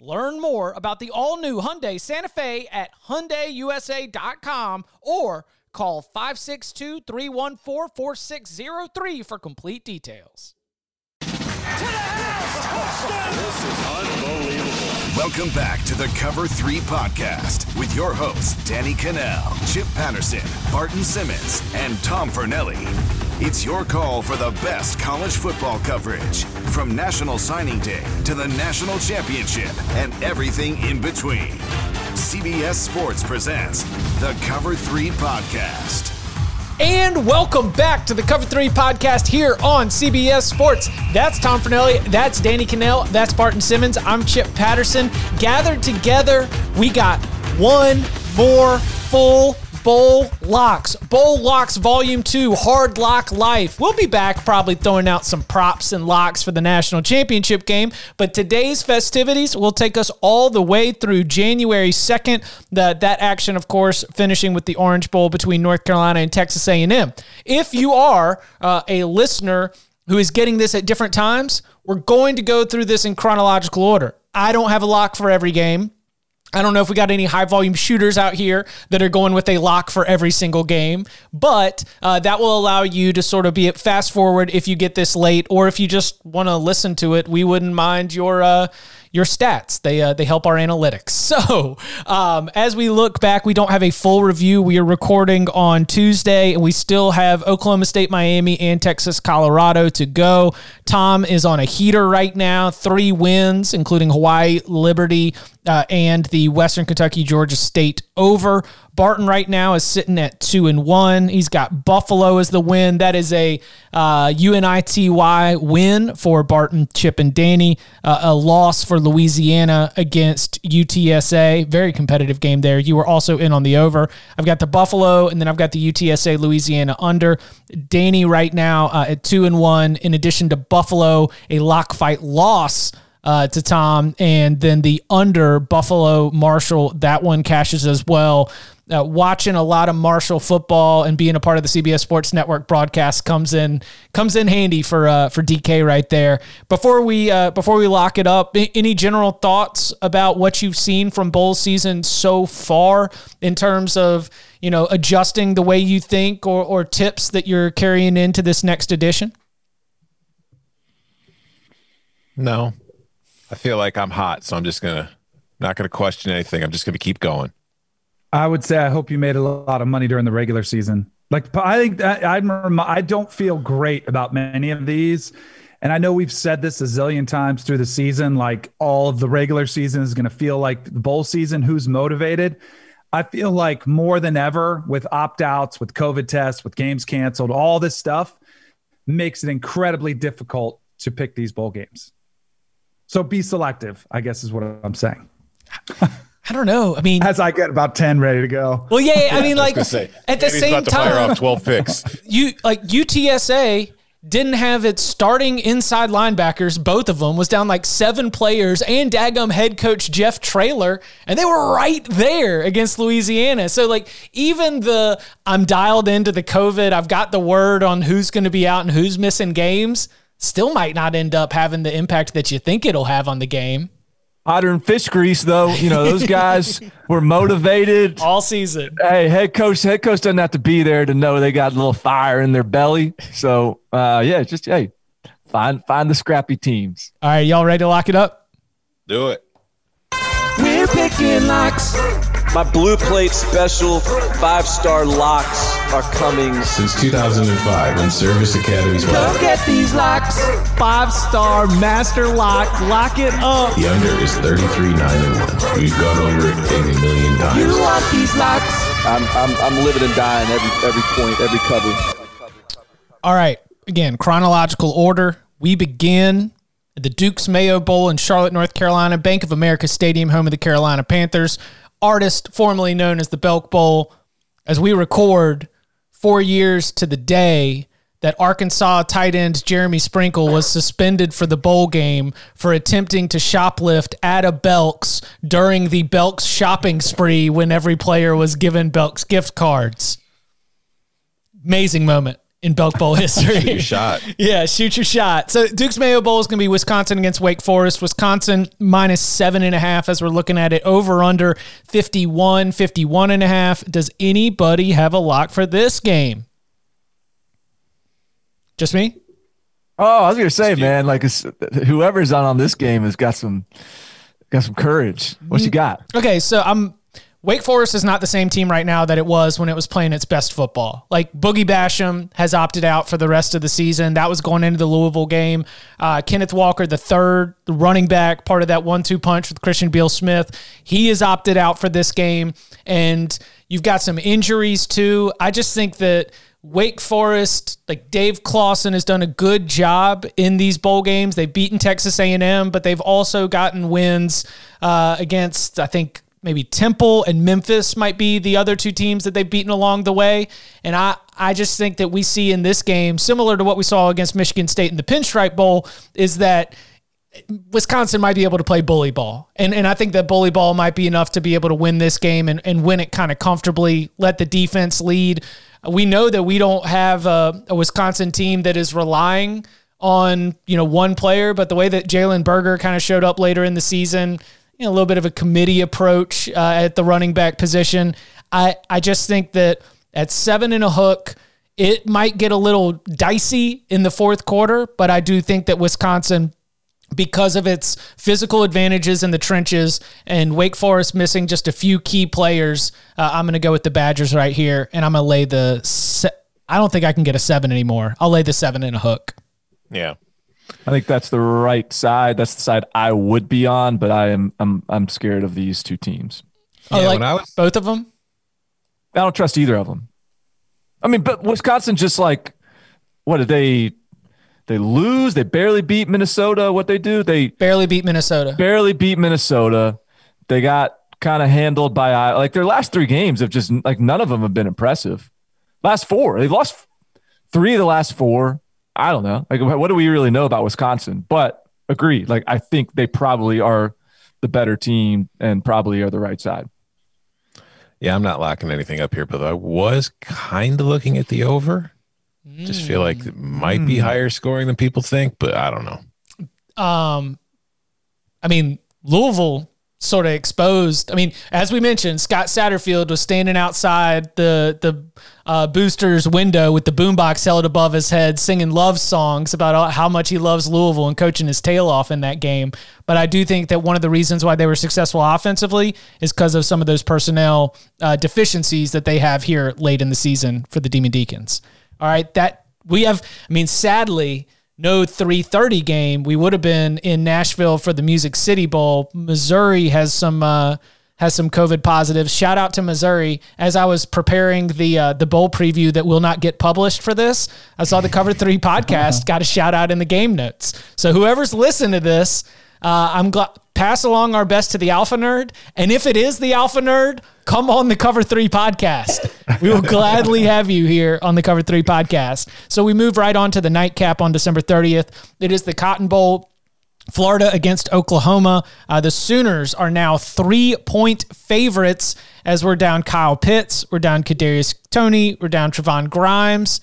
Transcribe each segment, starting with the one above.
Learn more about the all-new Hyundai Santa Fe at hyundaiusa.com or call 562-314-4603 for complete details. To the house! This is unbelievable. Welcome back to the Cover 3 podcast with your hosts, Danny Kanell, Chip Patterson, Barton Simmons, and Tom Fornelli. It's your call for the best college football coverage from National Signing Day to the National Championship and everything in between. CBS Sports presents the Cover 3 podcast. And welcome back to the Cover 3 podcast here on CBS Sports. That's Tom Fornelli, that's Danny Kanell, that's Barton Simmons, I'm Chip Patterson. Gathered together, we got one more full Bowl Locks. Bowl Locks Volume 2, Hard Lock Life. We'll be back probably throwing out some props and locks for the national championship game, but today's festivities will take us all the way through January 2nd. The, that action, of course, finishing with the Orange Bowl between North Carolina and Texas A&M. If you are uh, a listener who is getting this at different times, we're going to go through this in chronological order. I don't have a lock for every game. I don't know if we got any high volume shooters out here that are going with a lock for every single game, but uh, that will allow you to sort of be fast forward if you get this late, or if you just want to listen to it. We wouldn't mind your uh, your stats. They uh, they help our analytics. So um, as we look back, we don't have a full review. We are recording on Tuesday, and we still have Oklahoma State, Miami, and Texas, Colorado to go. Tom is on a heater right now, three wins, including Hawaii, Liberty, uh, and the Western Kentucky, Georgia State over. Barton right now is sitting at two and one. He's got Buffalo as the win. That is a uh, UNITY win for Barton, Chip, and Danny. Uh, a loss for Louisiana against UTSA. Very competitive game there. You were also in on the over. I've got the Buffalo, and then I've got the UTSA Louisiana under. Danny right now uh, at two and one. In addition to Buffalo, a lock fight loss. Uh, to Tom, and then the under Buffalo Marshall. That one cashes as well uh, watching a lot of Marshall football and being a part of the CBS Sports Network broadcast comes in comes in handy for uh, for DK right there. Before we uh, before we lock it up, any general thoughts about what you've seen from bowl season so far in terms of you know adjusting the way you think or or tips that you're carrying into this next edition? No, I feel like I'm hot, so I'm just gonna not gonna question anything. I'm just gonna keep going. I would say I hope you made a lot of money during the regular season. Like I think that I don't feel great about many of these. And I know we've said this a zillion times through the season like all of the regular season is going to feel like the bowl season who's motivated. I feel like more than ever with opt-outs, with COVID tests, with games canceled, all this stuff makes it incredibly difficult to pick these bowl games. So be selective, I guess is what I'm saying. I don't know. I mean, as I get about ten ready to go. Well, yeah. I mean, like say, at the same about to time, fire off twelve picks. you like UTSA didn't have its starting inside linebackers. Both of them was down like seven players and Dagum head coach Jeff Traylor, and they were right there against Louisiana. So like even the I'm dialed into the COVID, I've got the word on who's going to be out and who's missing games. Still might not end up having the impact that you think it'll have on the game. Hotter than fish grease, though. You know, those guys were motivated all season. Hey, head coach, head coach doesn't have to be there to know they got a little fire in their belly. So, uh, yeah, just hey, find find the scrappy teams. All right, y'all ready to lock it up? Do it. We're picking locks. My blue plate special five star locks are coming. Since 2005, when Service Academy's Come get these locks. Five star master lock. Lock it up. the under is 33 9 1. We've gone over it a million times. You want these locks. I'm, I'm, I'm living and dying every, every point, every cover. All right. Again, chronological order. We begin at the Duke's Mayo Bowl in Charlotte, North Carolina, Bank of America Stadium, home of the Carolina Panthers. Artist formerly known as the Belk Bowl. As we record four years to the day that Arkansas tight end Jeremy Sprinkle was suspended for the bowl game for attempting to shoplift at a Belk's during the Belk's shopping spree when every player was given Belk's gift cards. Amazing moment in Belk Bowl history. Your shot. Yeah, shoot your shot. So Duke's Mayo Bowl is going to be Wisconsin against Wake Forest. Wisconsin minus seven and a half as we're looking at it. Over under 51, 51 and a half. Does anybody have a lock for this game? Just me? Oh, I was gonna say, man, like whoever's on on this game has got some got some courage. What you mm. got? Okay, so I'm Wake Forest is not the same team right now that it was when it was playing its best football. Like Boogie Basham has opted out for the rest of the season. That was going into the Louisville game. Uh, Kenneth Walker, the third, running back, part of that one-two punch with Christian Beal Smith, he is opted out for this game. And you've got some injuries too. I just think that Wake Forest, like Dave Clawson, has done a good job in these bowl games. They've beaten Texas A&M, but they've also gotten wins uh, against, I think, maybe Temple and Memphis might be the other two teams that they've beaten along the way. And I, I just think that we see in this game, similar to what we saw against Michigan State in the Pinstripe Bowl, is that Wisconsin might be able to play bully ball. And and I think that bully ball might be enough to be able to win this game and, and win it kind of comfortably, let the defense lead. We know that we don't have a, a Wisconsin team that is relying on, you know, one player, but the way that Jalen Berger kind of showed up later in the season, you know, a little bit of a committee approach uh, at the running back position. I, I just think that at seven and a hook, it might get a little dicey in the fourth quarter, but I do think that Wisconsin, because of its physical advantages in the trenches and Wake Forest missing just a few key players, uh, I'm going to go with the Badgers right here, and I'm going to lay the. Se- I don't think I can get a seven anymore. I'll lay the seven and a hook. Yeah. I think that's the right side. That's the side I would be on, but I am I'm I'm scared of these two teams. Oh, Yeah, like when I was- both of them. I don't trust either of them. I mean, but Wisconsin just like what did they they lose? They barely beat Minnesota. What they do? They Barely beat Minnesota. barely beat Minnesota. They got kind of handled by uh, like their last three games have just like none of them have been impressive. Last four, they've lost three of the last four. I don't know. Like, what do we really know about Wisconsin? But agree. Like, I think they probably are the better team and probably are the right side. Yeah, I'm not locking anything up here, but I was kind of looking at the over. Just feel like it might be higher scoring than people think, but I don't know. um, I mean, Louisville sort of exposed. I mean, as we mentioned, Scott Satterfield was standing outside the the uh, boosters window with the boombox held above his head, singing love songs about how much he loves Louisville and coaching his tail off in that game. But I do think that one of the reasons why they were successful offensively is because of some of those personnel uh, deficiencies that they have here late in the season for the Demon Deacons. All right, that we have. I mean, sadly no 330 game we would have been in nashville for the music city bowl. Missouri has some uh, has some covid positives. Shout out to missouri. As i was preparing the uh, the bowl preview that will not get published for this i saw the cover three podcast got a shout out in the game notes. So whoever's listening to this uh, i'm glad pass along our best to the alpha nerd and if it is the alpha nerd come on the cover three podcast we will gladly have you here on the cover three podcast so we move right on to the nightcap on december 30th it is the cotton bowl Florida against Oklahoma. Uh, the Sooners are now three point favorites as we're down Kyle Pitts, we're down Kadarius Toney, we're down Trevon Grimes.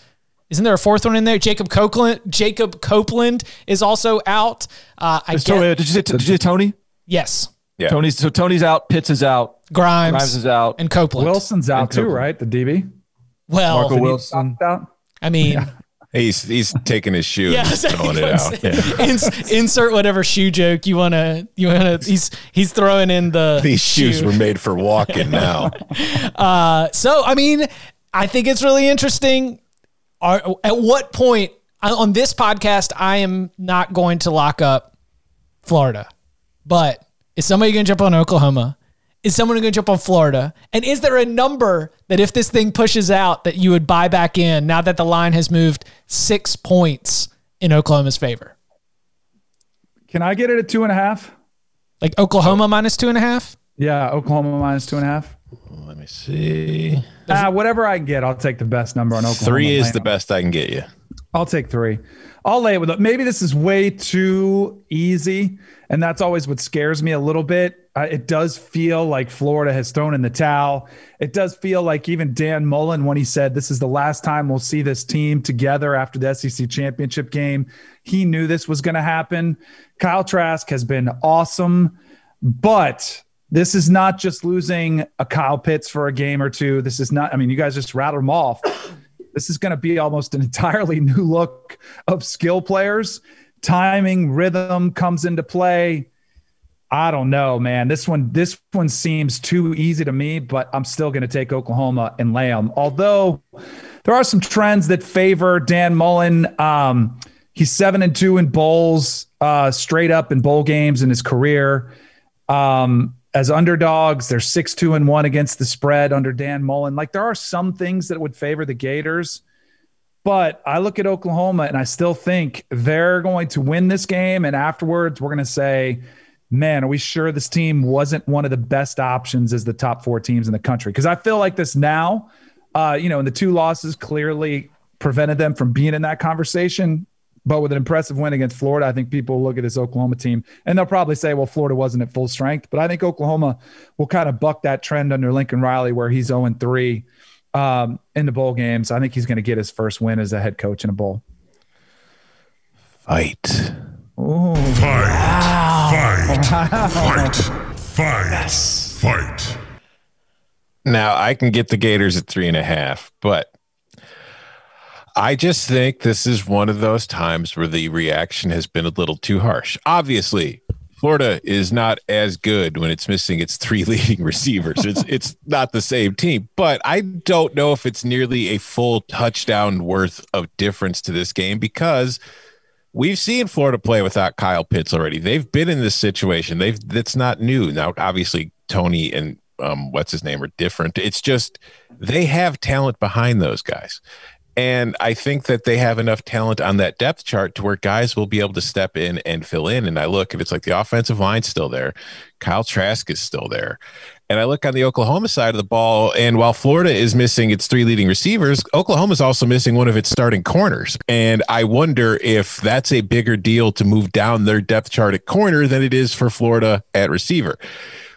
Isn't there a fourth one in there? Jacob Copeland. Jacob Copeland is also out. Uh, I Is get, Toney- did you say did you say Toney? Yes, Yeah. Toney's so Toney's out, Pitts is out, Grimes, Grimes is out. and Copeland. Wilson's out And too, Copeland. right? The DB. well, Marco Wilson. Out. I mean, He's he's taking his shoe Yeah, and throwing it out. Yeah. Ins- insert whatever shoe joke you wanna you wanna. He's he's throwing in the These shoes shoe. were made for walking now. uh, So I mean, I think it's really interesting. Are, at what point on this podcast I am not going to lock up Florida, but is somebody going to jump on Oklahoma? Is someone going to jump on Florida? And is there a number that if this thing pushes out that you would buy back in now that the line has moved six points in Oklahoma's favor? Can I get it at two and a half? Like Oklahoma minus two and a half? Yeah, Oklahoma minus two and a half. Let me see. Ah, whatever I can get, I'll take the best number on Oklahoma. Three is the best I can get you. I'll take three. I'll lay it with maybe this is way too easy, and that's always what scares me a little bit. Uh, it does feel like Florida has thrown in the towel. It does feel like even Dan Mullen, when he said this is the last time we'll see this team together after the SEC championship game, he knew this was going to happen. Kyle Trask has been awesome, but this is not just losing a Kyle Pitts for a game or two. This is not, I mean, you guys just rattled them off. This is going to be almost an entirely new look of skill players. Timing, rhythm comes into play. I don't know, man. This one, this one seems too easy to me, but I'm still going to take Oklahoma and lay them. Although there are some trends that favor Dan Mullen. Um, he's seven and two in bowls, uh, straight up in bowl games in his career. Um, as underdogs, they're six two and one against the spread under Dan Mullen. Like there are some things that would favor the Gators, but I look at Oklahoma and I still think they're going to win this game. And afterwards, we're going to say, man, are we sure this team wasn't one of the best options as the top four teams in the country? Because I feel like this now, uh, you know, and the two losses clearly prevented them from being in that conversation. But with an impressive win against Florida, I think people look at this Oklahoma team and they'll probably say, well, Florida wasn't at full strength. But I think Oklahoma will kind of buck that trend under Lincoln Riley, where he's 0 3 um, in the bowl games. I think he's going to get his first win as a head coach in a bowl. Fight. Fight. Fight. Fight. Fight. Now I can get the Gators at three and a half, but I just think this is one of those times where the reaction has been a little too harsh. Obviously, Florida is not as good when it's missing its three leading receivers. It's it's not the same team, but I don't know if it's nearly a full touchdown worth of difference to this game because we've seen Florida play without Kyle Pitts already. They've been in this situation. They've that's not new. Now, obviously, Toney and um, what's his name are different. It's just they have talent behind those guys. And I think that they have enough talent on that depth chart to where guys will be able to step in and fill in. And I look and it's like the offensive line's still there. Kyle Trask is still there. And I look on the Oklahoma side of the ball, and while Florida is missing its three leading receivers, Oklahoma is also missing one of its starting corners. And I wonder if that's a bigger deal to move down their depth chart at corner than it is for Florida at receiver.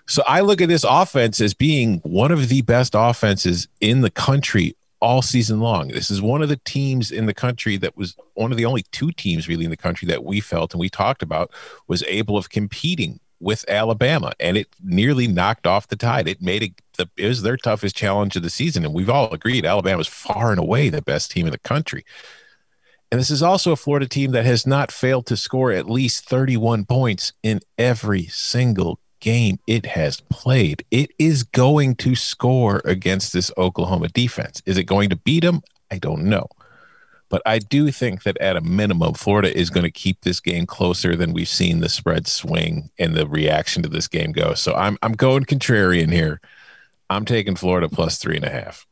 So I look at this offense as being one of the best offenses in the country all season long. This is one of the teams in the country that was one of the only two teams really in the country that we felt and we talked about was able of competing with Alabama and it nearly knocked off the tide. It made it the it was their toughest challenge of the season and we've all agreed Alabama's far and away the best team in the country. And this is also a Florida team that has not failed to score at least 31 points in every single game it has played. It is going to score against this Oklahoma defense. Is it going to beat them? I don't know. But I do think that at a minimum, Florida is going to keep this game closer than we've seen the spread swing and the reaction to this game go. So I'm I'm going contrarian here. I'm taking Florida plus three and a half.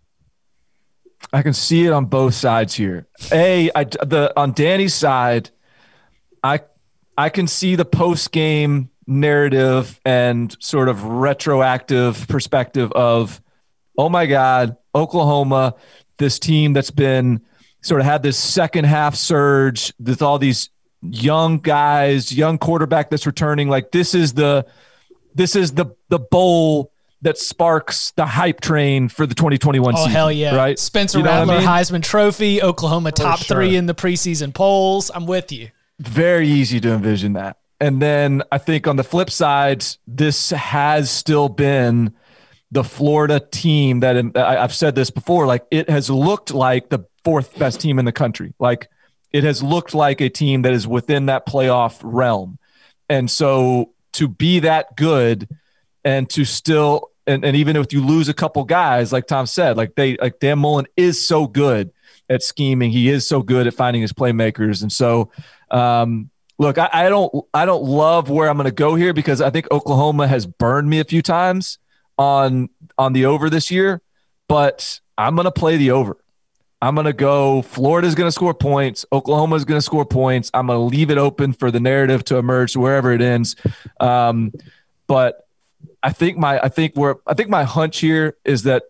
I can see it on both sides here. A, I, the on Danny's side, I I can see the post game narrative and sort of retroactive perspective of, oh my God, Oklahoma, this team that's been sort of had this second half surge with all these young guys, young quarterback that's returning. Like this is the this is the the bowl that sparks the hype train for the 2021 Oh season. hell yeah! Right? Spencer You know what I Rattler mean? Heisman Trophy, Oklahoma top sure. three in the preseason polls. I'm with you. very easy to envision that. And then I think on the flip side, this has still been the Florida team that I, I've said this before, like it has looked like the fourth best team in the country. Like it has looked like a team that is within that playoff realm. And so to be that good and to still and, and even if you lose a couple guys, like Tom said, like they like Dan Mullen is so good at scheming. He is so good at finding his playmakers. And so um, look, I, I don't I don't love where I'm gonna go here because I think Oklahoma has burned me a few times on on the over this year, but I'm gonna play the over. I'm going to go Florida's going to score points. Oklahoma's going to score points. I'm going to leave it open for the narrative to emerge wherever it ends. Um, but I think my I think we're I think my hunch here is that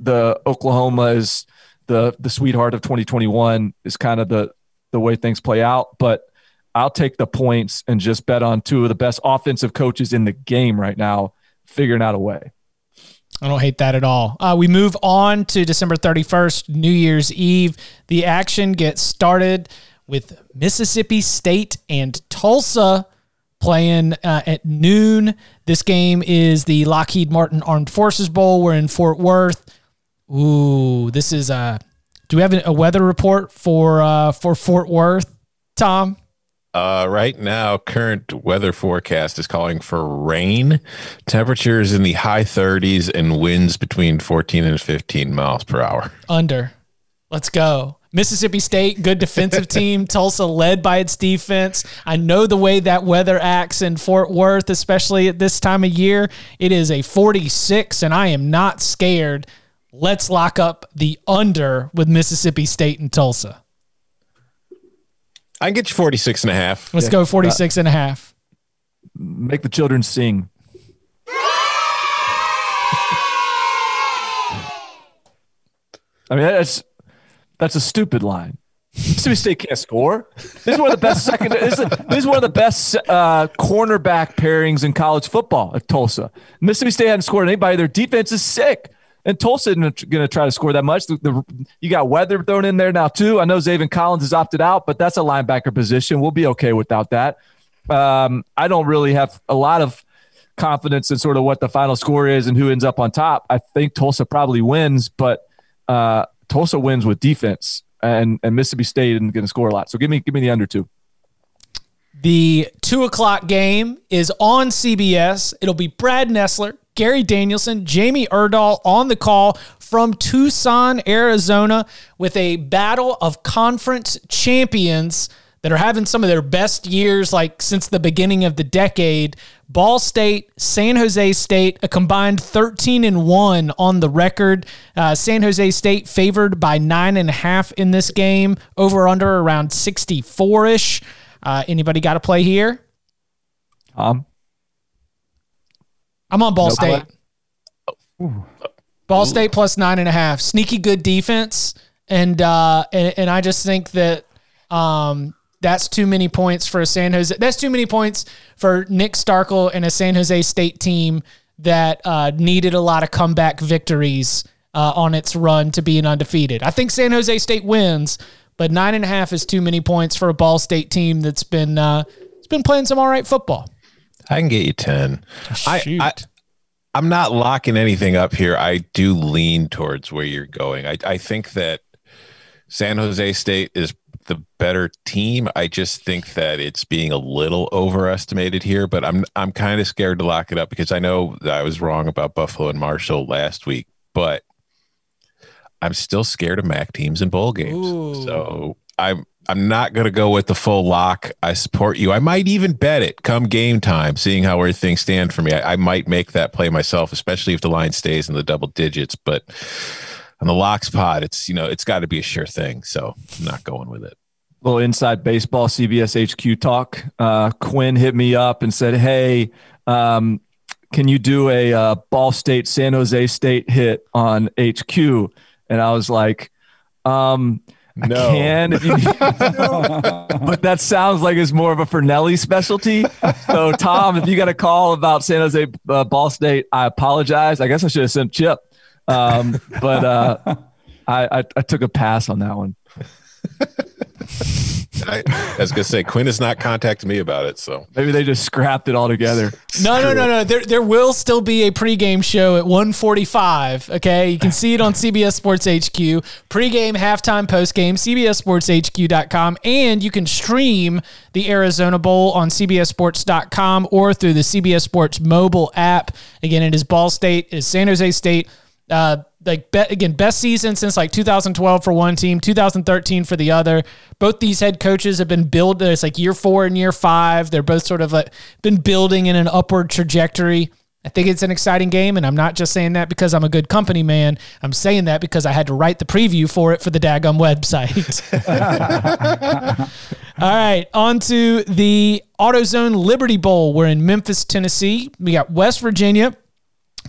the Oklahoma is the the sweetheart of 2021 is kind of the the way things play out. But I'll take the points and just bet on two of the best offensive coaches in the game right now figuring out a way. I don't hate that at all. Uh, we move on to December 31st, New Year's Eve. The action gets started with Mississippi State and Tulsa playing uh, at noon. This game is the Lockheed Martin Armed Forces Bowl. We're in Fort Worth. Ooh, this is a. Uh, do we have a weather report for uh, for Fort Worth, Tom? Uh, right now, current weather forecast is calling for rain. Temperatures in the high 30s and winds between 14 and 15 miles per hour. Under. Let's go. Mississippi State, good defensive team. Tulsa led by its defense. I know the way that weather acts in Fort Worth, especially at this time of year. It is a 46, and I am not scared. Let's lock up the under with Mississippi State and Tulsa. I can get you 46 and a half. Let's yeah. go 46 and a half. Make the children sing. I mean, that's that's a stupid line. Mississippi State can't score. This is one of the best second. This is, this is one of the best uh, cornerback pairings in college football at Tulsa. Mississippi State hadn't scored anybody. Their defense is sick. And Tulsa isn't going to try to score that much. The, the, you got weather thrown in there now too. I know Zaven Collins has opted out, but that's a linebacker position. We'll be okay without that. Um, I don't really have a lot of confidence in sort of what the final score is and who ends up on top. I think Tulsa probably wins, but uh, Tulsa wins with defense, and and Mississippi State isn't going to score a lot. So give me give me the under two. The two o'clock game is on CBS. It'll be Brad Nessler, Gary Danielson, Jamie Erdahl on the call from Tucson, Arizona, with a battle of conference champions that are having some of their best years like since the beginning of the decade. Ball State, San Jose State, a combined 13 and 1 on the record. Uh, San Jose State favored by nine and a half in this game, over under around 64 ish. Uh, anybody got to play here? Um, I'm on Ball State. Ball State plus nine and a half. Sneaky good defense, and uh, and, and I just think that um, that's too many points for a San Jose. That's too many points for Nick Starkel and a San Jose State team that uh, needed a lot of comeback victories uh, on its run to being undefeated. I think San Jose State wins, but nine and a half is too many points for a Ball State team that's been uh, it's been playing some all right football. I can get you 10. Shoot. I, I, I'm not locking anything up here. I do lean towards where you're going. I, I think that San Jose State is the better team. I just think that it's being a little overestimated here, but I'm I'm kind of scared to lock it up because I know I was wrong about Buffalo and Marshall last week, but I'm still scared of MAC teams and bowl games. Ooh. So I'm I'm not going to go with the full lock. I support you. I might even bet it come game time, seeing how where things stand for me. I, I might make that play myself, especially if the line stays in the double digits. But on the locks pod, it's you know it's got to be a sure thing. So I'm not going with it. Little inside baseball CBS HQ talk. Uh, Quinn hit me up and said, "Hey, um, can you do a uh, Ball State San Jose State hit on HQ?" And I was like, um, I no. can if you need to. but that sounds like it's more of a Fornelli specialty. So, Tom, if you got a call about San Jose uh, Ball State, I apologize. I guess I should have sent Chip. Um, but uh, I, I, I took a pass on that one. I, I was gonna say Quinn has not contacted me about it, so Maybe they just scrapped it all together. No, no, no, no. There, there will still be a pregame show at 1:45. Okay, you can see it on CBS Sports HQ. Pregame, halftime, postgame, CBSSportsHQ.com, and you can stream the Arizona Bowl on CBSSports.com or through the CBS Sports mobile app. Again, it is Ball State, it is San Jose State. Uh, like be, again, best season since like 2012 for one team, 2013 for the other. Both these head coaches have been built. Uh, it's like year four and year five. They're both sort of like been building in an upward trajectory. I think it's an exciting game, and I'm not just saying that because I'm a good company man. I'm saying that because I had to write the preview for it for the Dagum website. All right, on to the AutoZone Liberty Bowl. We're in Memphis, Tennessee. We got West Virginia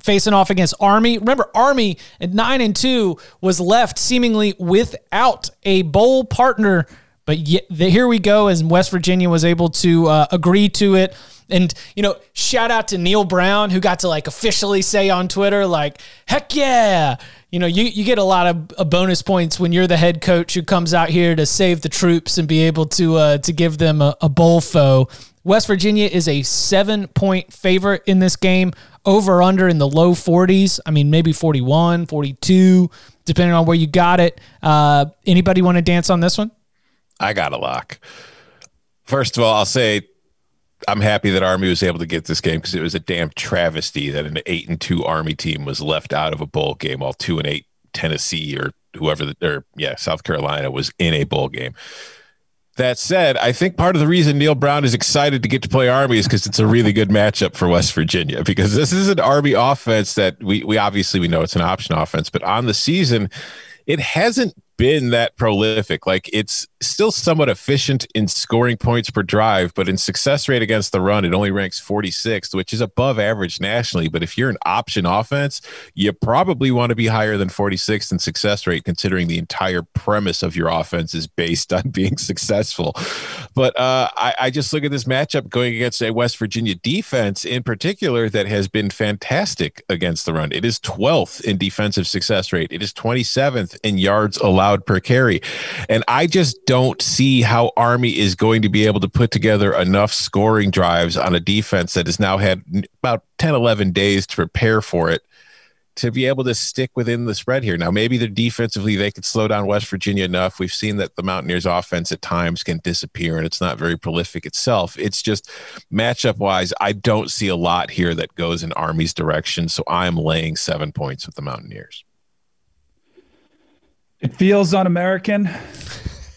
facing off against Army. Remember, Army at nine and two was left seemingly without a bowl partner, but yet, the, here we go as West Virginia was able to uh, agree to it. And you know, shout out to Neal Brown who got to like officially say on Twitter, like, "Heck yeah!" You know, you, you get a lot of uh, bonus points when you're the head coach who comes out here to save the troops and be able to uh, to give them a, a bowl foe. West Virginia is a seven point favorite in this game, over under in the low 40s. I mean, maybe 41, 42, depending on where you got it. Uh, anybody want to dance on this one? I got a lock. First of all, I'll say I'm happy that Army was able to get this game because it was a damn travesty that an eight and two Army team was left out of a bowl game, while two and eight Tennessee or whoever, the, or yeah, South Carolina was in a bowl game. That said, I think part of the reason Neal Brown is excited to get to play Army is because it's a really good matchup for West Virginia. Because this is an Army offense that we we obviously we know it's an option offense, but on the season, it hasn't been that prolific. Like it's still somewhat efficient in scoring points per drive, but in success rate against the run, it only ranks 46th, which is above average nationally. But if you're an option offense, you probably want to be higher than 46th in success rate, considering the entire premise of your offense is based on being successful. But uh, I, I just look at this matchup going against a West Virginia defense in particular that has been fantastic against the run. It is 12th in defensive success rate, it is 27th in yards allowed per carry. And I just don't see how Army is going to be able to put together enough scoring drives on a defense that has now had about 10, 11 days to prepare for it to be able to stick within the spread here. Now, maybe the defensively they could slow down West Virginia enough. We've seen that the Mountaineers offense at times can disappear and it's not very prolific itself. It's just matchup wise, I don't see a lot here that goes in Army's direction. So I'm laying seven points with the Mountaineers. It feels un-American,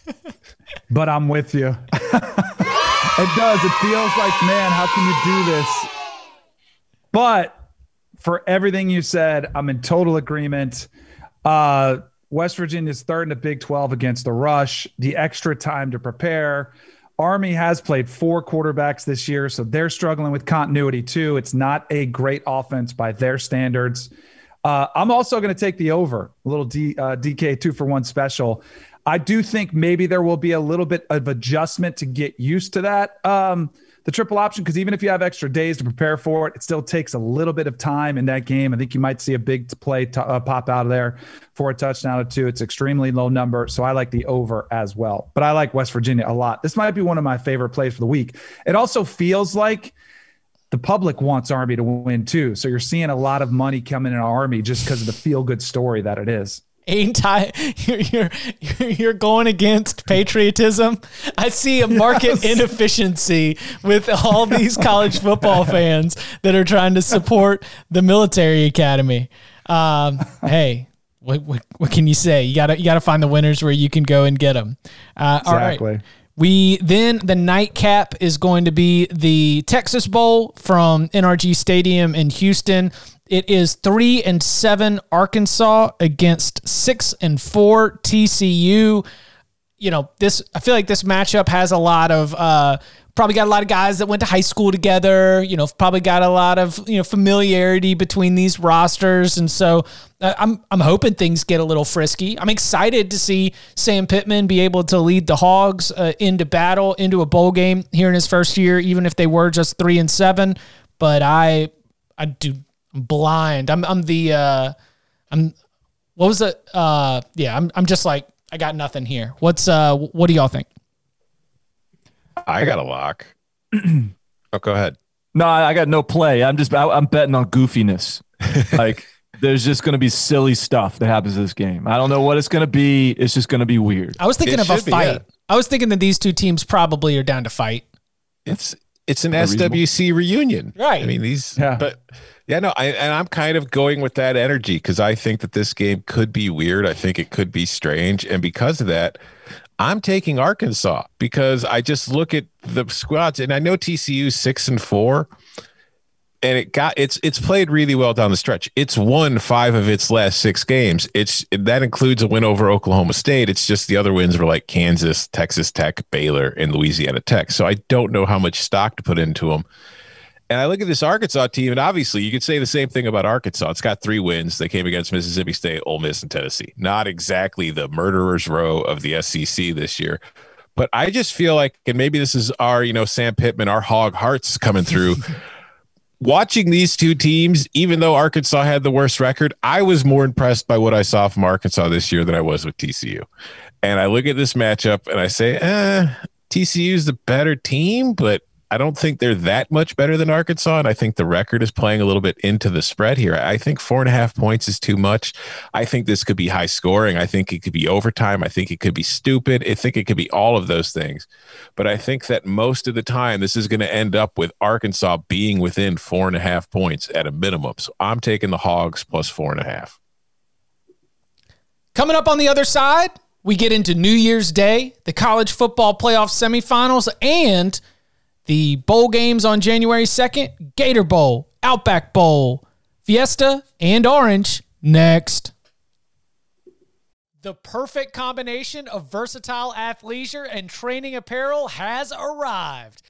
but I'm with you. it does. It feels like, man, how can you do this? But for everything you said, I'm in total agreement. Uh, West Virginia's third in the Big 12 against the rush, the extra time to prepare. Army has played four quarterbacks this year, so they're struggling with continuity too. It's not a great offense by their standards. Uh, I'm also going to take the over, a little D, uh, DK two for one special. I do think maybe there will be a little bit of adjustment to get used to that. Um, the triple option, because even if you have extra days to prepare for it, it still takes a little bit of time in that game. I think you might see a big play t- uh, pop out of there for a touchdown or two. It's extremely low number, so I like the over as well. But I like West Virginia a lot. This might be one of my favorite plays for the week. It also feels like the public wants Army to win too. So you're seeing a lot of money coming in Army just because of the feel good story that it is. Anti, you're, you're you're going against patriotism. I see a market yes. inefficiency with all these college football fans that are trying to support the military academy. Um, hey, what, what, what can you say? You gotta you gotta find the winners where you can go and get them. Uh, exactly. All right. We then the nightcap is going to be the Texas Bowl from NRG Stadium in Houston. It is three and seven Arkansas against six and four TCU. You know this. I feel like this matchup has a lot of uh, probably got a lot of guys that went to high school together. You know, probably got a lot of you know familiarity between these rosters, and so uh, I'm I'm hoping things get a little frisky. I'm excited to see Sam Pittman be able to lead the Hogs uh, into battle, into a bowl game here in his first year, even if they were just three and seven. But I I do I'm blind. I'm I'm the uh, I'm what was it? Uh, yeah, I'm I'm just like I got nothing here. What's uh what do y'all think? I got a lock. oh, go ahead. No, I I got no play. I'm just I, I'm betting on goofiness. like there's just going to be silly stuff that happens in this game. I don't know what it's going to be. It's just going to be weird. I was thinking It of a should be, fight. yeah. I was thinking that these two teams probably are down to fight. It's it's an SWC reunion, Right. I mean these, Yeah. but yeah, no, I, and I'm kind of going with that energy because I think that this game could be weird. I think it could be strange, and because of that, I'm taking Arkansas because I just look at the squads, and I know TCU six and four, and it got it's it's played really well down the stretch. It's won five of its last six games. It's that includes a win over Oklahoma State. It's just the other wins were like Kansas, Texas Tech, Baylor, and Louisiana Tech. So I don't know how much stock to put into them. And I look at this Arkansas team, and obviously you could say the same thing about Arkansas. It's got three wins. They came against Mississippi State, Ole Miss, and Tennessee. Not exactly the murderers row of the SEC this year. But I just feel like, and maybe this is our, you know, Sam Pittman, our hog hearts coming through. Watching these two teams, even though Arkansas had the worst record, I was more impressed by what I saw from Arkansas this year than I was with TCU. And I look at this matchup and I say, eh, TCU is the better team, but I don't think they're that much better than Arkansas. And I think the record is playing a little bit into the spread here. I think four and a half points is too much. I think this could be high scoring. I think it could be overtime. I think it could be stupid. I think it could be all of those things. But I think that most of the time, this is going to end up with Arkansas being within four and a half points at a minimum. So I'm taking the Hogs plus four and a half. Coming up on the other side, we get into New Year's Day, the college football playoff semifinals, and the bowl games on January 2nd Gator Bowl, Outback Bowl, Fiesta, and Orange next. The perfect combination of versatile athleisure and training apparel has arrived.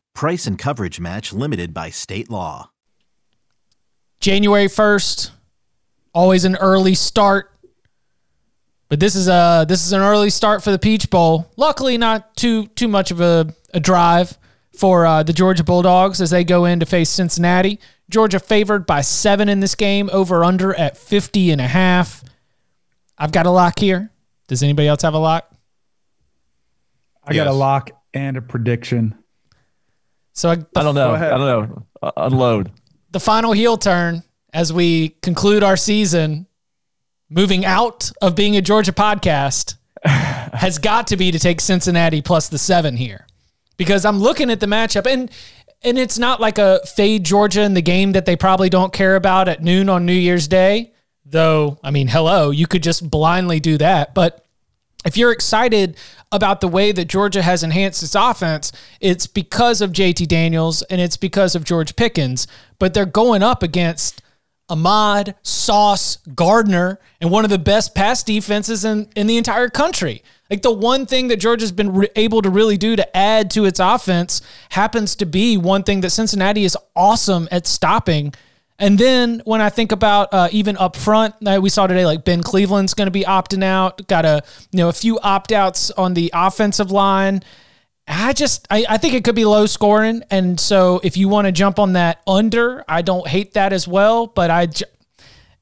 Price and coverage match limited by state law. January 1st, always an early start. But this is a this is an early start for the Peach Bowl. Luckily, not too too much of a, a drive for uh, the Georgia Bulldogs as they go in to face Cincinnati. Georgia favored by seven in this game, over under at 50 and a half. I've got a lock here. Does anybody else have a lock? I got a lock and a prediction. So I, I don't know. I don't know. Uh, unload. the final heel turn as we conclude our season, moving out of being a Georgia podcast, has got to be to take Cincinnati plus the seven here, because I'm looking at the matchup and and it's not like a fade Georgia in the game that they probably don't care about at noon on New Year's Day. Though, I mean, hello, you could just blindly do that, but if you're excited about the way that Georgia has enhanced its offense, it's because of JT Daniels and it's because of George Pickens. But they're going up against Ahmad, Sauce, Gardner, and one of the best pass defenses in, in the entire country. Like the one thing that Georgia's been re- able to really do to add to its offense happens to be one thing that Cincinnati is awesome at stopping. And then when I think about uh, even up front, uh, we saw today like Ben Cleveland's going to be opting out. Got a you know a few opt outs on the offensive line. I just I, I think it could be low scoring, and so if you want to jump on that under, I don't hate that as well. But I j-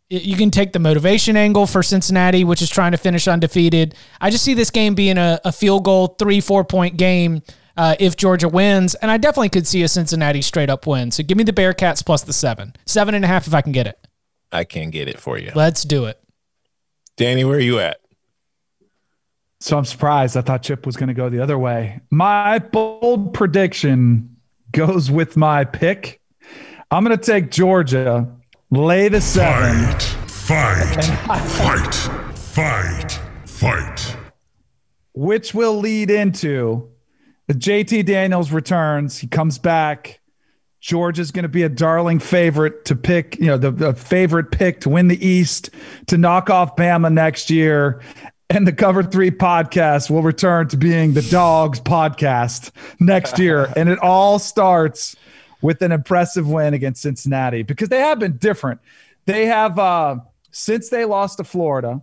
you can take the motivation angle for Cincinnati, which is trying to finish undefeated. I just see this game being a, a field goal, three, four point game uh, if Georgia wins. And I definitely could see a Cincinnati straight up win. So give me the Bearcats plus the seven. Seven and a half if I can get it. I can get it for you. Let's do it. Danny, where are you at? So I'm surprised. I thought Chip was going to go the other way. My bold prediction goes with my pick I'm going to take Georgia, lay the seven. Fight, fight, fight, fight, fight. which will lead into the JT Daniels returns. He comes back. Georgia's going to be a darling favorite to pick, you know, the, the favorite pick to win the East, to knock off Bama next year. And the Cover Three podcast will return to being the Dogs podcast next year. and it all starts with an impressive win against Cincinnati because they have been different. They have, uh, since they lost to Florida,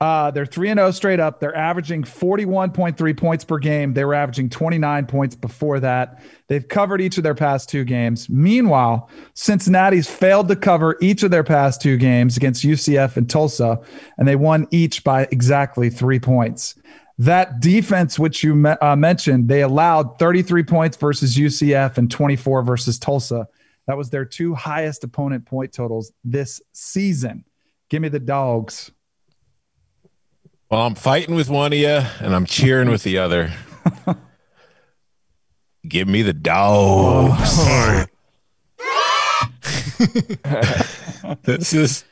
uh, they're 3 and 0 straight up. They're averaging 41.3 points per game. They were averaging 29 points before that. They've covered each of their past two games. Meanwhile, Cincinnati's failed to cover each of their past two games against UCF and Tulsa, and they won each by exactly three points. That defense, which you uh, mentioned, they allowed 33 points versus UCF and 24 versus Tulsa. That was their two highest opponent point totals this season. Give me the dogs. Well, I'm fighting with one of you and I'm cheering with the other. Give me the dogs. Oh. this is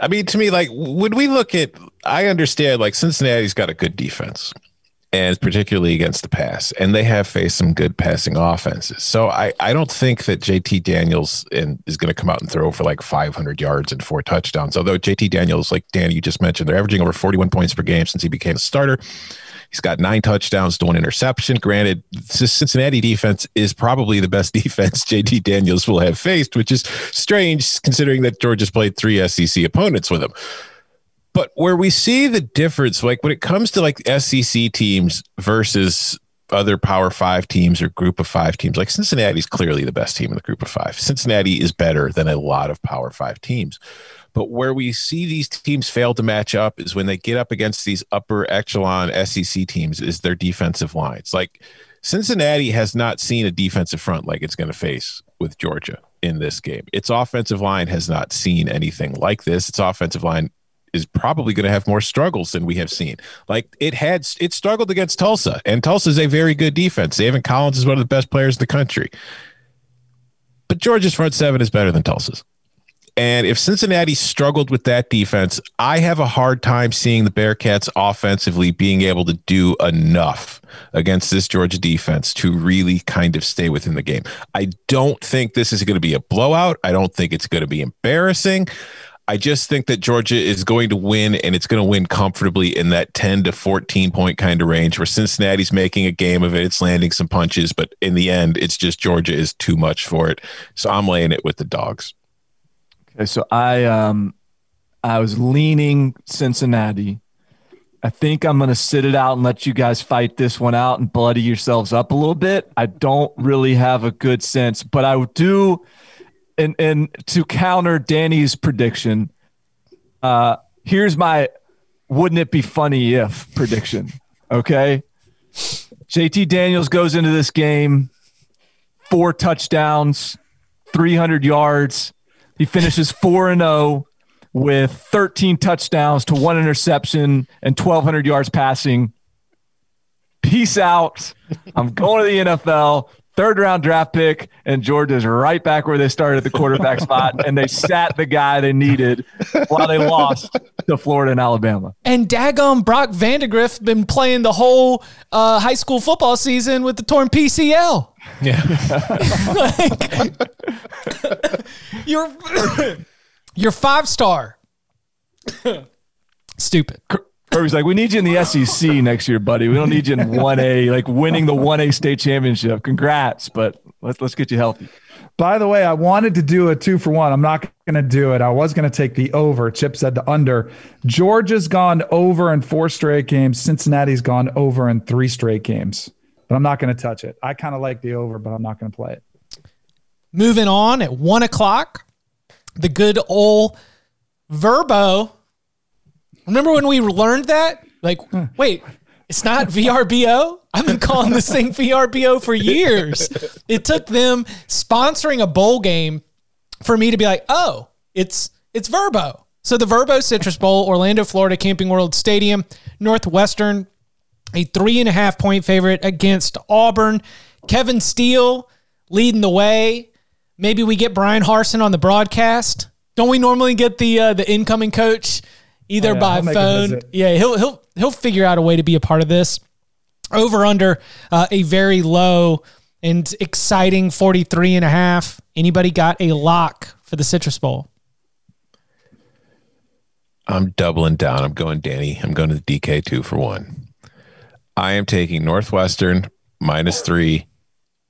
I mean, to me, like when we look at I understand like Cincinnati's got a good defense. And particularly against the pass, and they have faced some good passing offenses. So I, I don't think that JT Daniels in, is going to come out and throw for like 500 yards and four touchdowns. Although JT Daniels, like Danny, you just mentioned, they're averaging over 41 points per game since he became a starter. He's got nine touchdowns to one interception. Granted, the Cincinnati defense is probably the best defense JT Daniels will have faced, which is strange considering that Georgia's played three SEC opponents with him. But where we see the difference, like when it comes to like SEC teams versus other Power Five teams or Group of Five teams, like Cincinnati's clearly the best team in the Group of Five. Cincinnati is better than a lot of Power Five teams. But where we see these teams fail to match up is when they get up against these upper echelon SEC teams, is their defensive lines. Like Cincinnati has not seen a defensive front like it's going to face with Georgia in this game. Its offensive line has not seen anything like this. Its offensive line is probably going to have more struggles than we have seen. Like it had, it struggled against Tulsa, and Tulsa is a very good defense. Zaven Collins is one of the best players in the country. But Georgia's front seven is better than Tulsa's. And if Cincinnati struggled with that defense, I have a hard time seeing the Bearcats offensively being able to do enough against this Georgia defense to really kind of stay within the game. I don't think this is going to be a blowout. I don't think it's going to be embarrassing. I just think that Georgia is going to win and it's going to win comfortably in that 10 to 14 point kind of range where Cincinnati's making a game of it. It's landing some punches, but in the end, it's just Georgia is too much for it. So I'm laying it with the dogs. Okay, so I um I was leaning Cincinnati. I think I'm going to sit it out and let you guys fight this one out and bloody yourselves up a little bit. I don't really have a good sense, but I do and and to counter Danny's prediction, uh here's my wouldn't it be funny if prediction. Okay? JT Daniels goes into this game four touchdowns, 300 yards. He finishes 4 and 0 with 13 touchdowns to one interception and 1200 yards passing. Peace out. I'm going to the NFL. Third round draft pick, and Georgia's right back where they started at the quarterback spot, and they sat the guy they needed while they lost to Florida and Alabama. And daggum Brock Vandagriff been playing the whole uh, high school football season with the torn PCL. Yeah. like, you're you're five star. Stupid. Kirby's like, we need you in the SEC next year, buddy. We don't need you in 1A, like winning the 1A state championship. Congrats, but let's let's get you healthy. By the way, I wanted to do a two for one. I'm not going to do it. I was going to take the over. Chip said the under. Georgia's gone over in four straight games. Cincinnati's gone over in three straight games, but I'm not going to touch it. I kind of like the over, but I'm not going to play it. Moving on at one o'clock, the good old Verbo. Remember when we learned that? Like, wait, it's not VRBO? I've been calling this thing VRBO for years. It took them sponsoring a bowl game for me to be like, oh, it's it's Verbo. So the Verbo Citrus Bowl, Orlando, Florida, Camping World Stadium, Northwestern, a three and a half point favorite against Auburn. Kevin Steele leading the way. Maybe we get Bryan Harsin on the broadcast. Don't we normally get the uh, the incoming coach either Oh, yeah, by he'll phone? Yeah, he'll he'll he'll figure out a way to be a part of this. Over under uh, a very low and exciting 43 and a half. Anybody got a lock for the Citrus Bowl? I'm doubling down. I'm going Danny. I'm going to the DK two for one. I am taking Northwestern minus three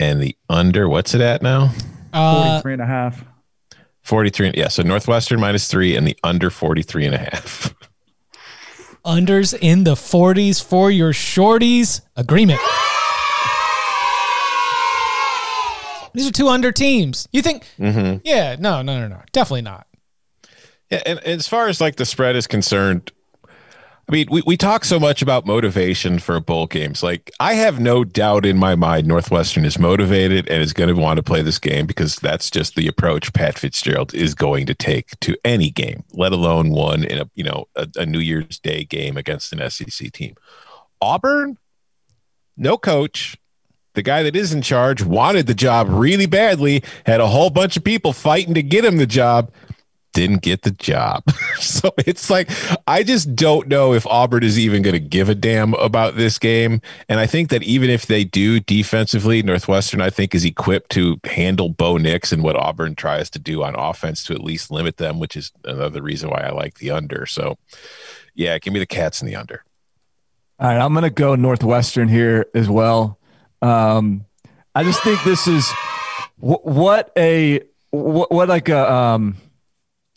and the under. What's it at now? Uh, 43 and a half. 43. Yeah. So Northwestern minus three and the under 43 and a half. unders in the 40s for your shorties. Agreement. These are two under teams. You think? Mhm. Yeah, no, no, no, no, definitely not. Yeah, and, and as far as like the spread is concerned, I mean, we, we talk so much about motivation for bowl games. Like, I have no doubt in my mind Northwestern is motivated and is going to want to play this game because that's just the approach Pat Fitzgerald is going to take to any game, let alone one in a you know a, a New Year's Day game against an SEC team. Auburn, no coach. The guy that is in charge wanted the job really badly, had a whole bunch of people fighting to get him the job didn't get the job. so it's like I just don't know if Auburn is even going to give a damn about this game. And I think that even if they do defensively, Northwestern I think is equipped to handle Bo Nix and what Auburn tries to do on offense to at least limit them, which is another reason why I like the under. So yeah, give me the cats in the under. All right, I'm going to go Northwestern here as well. Um, I just think this is wh- what a what, what like a um,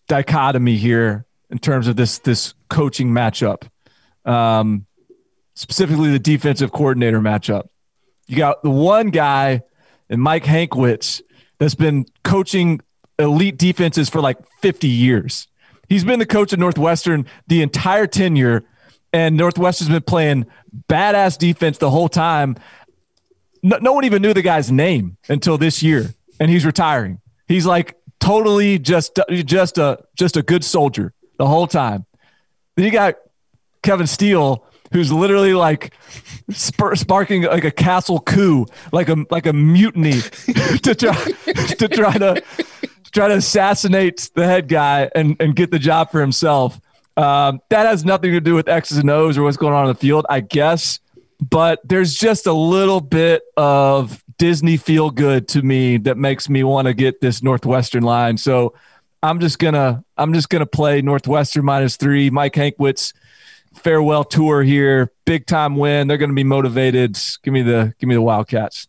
dichotomy here in terms of this this coaching matchup, um, specifically the defensive coordinator matchup. You got the one guy and Mike Hankwitz that's been coaching elite defenses for like 50 years. He's been the coach of Northwestern the entire tenure, and Northwestern's been playing badass defense the whole time. No, no one even knew the guy's name until this year, and he's retiring. He's like totally just just a just a good soldier the whole time. Then you got Kevin Steele, who's literally like sparking like a castle coup, like a like a mutiny to try to try to try to assassinate the head guy and and get the job for himself. Um, that has nothing to do with X's and O's or what's going on in the field, I guess. But there's just a little bit of Disney feel good to me that makes me want to get this Northwestern line. So I'm just gonna I'm just gonna play Northwestern minus three. Mike Hankwitz farewell tour here, big time win. They're gonna be motivated. Give me the give me the Wildcats.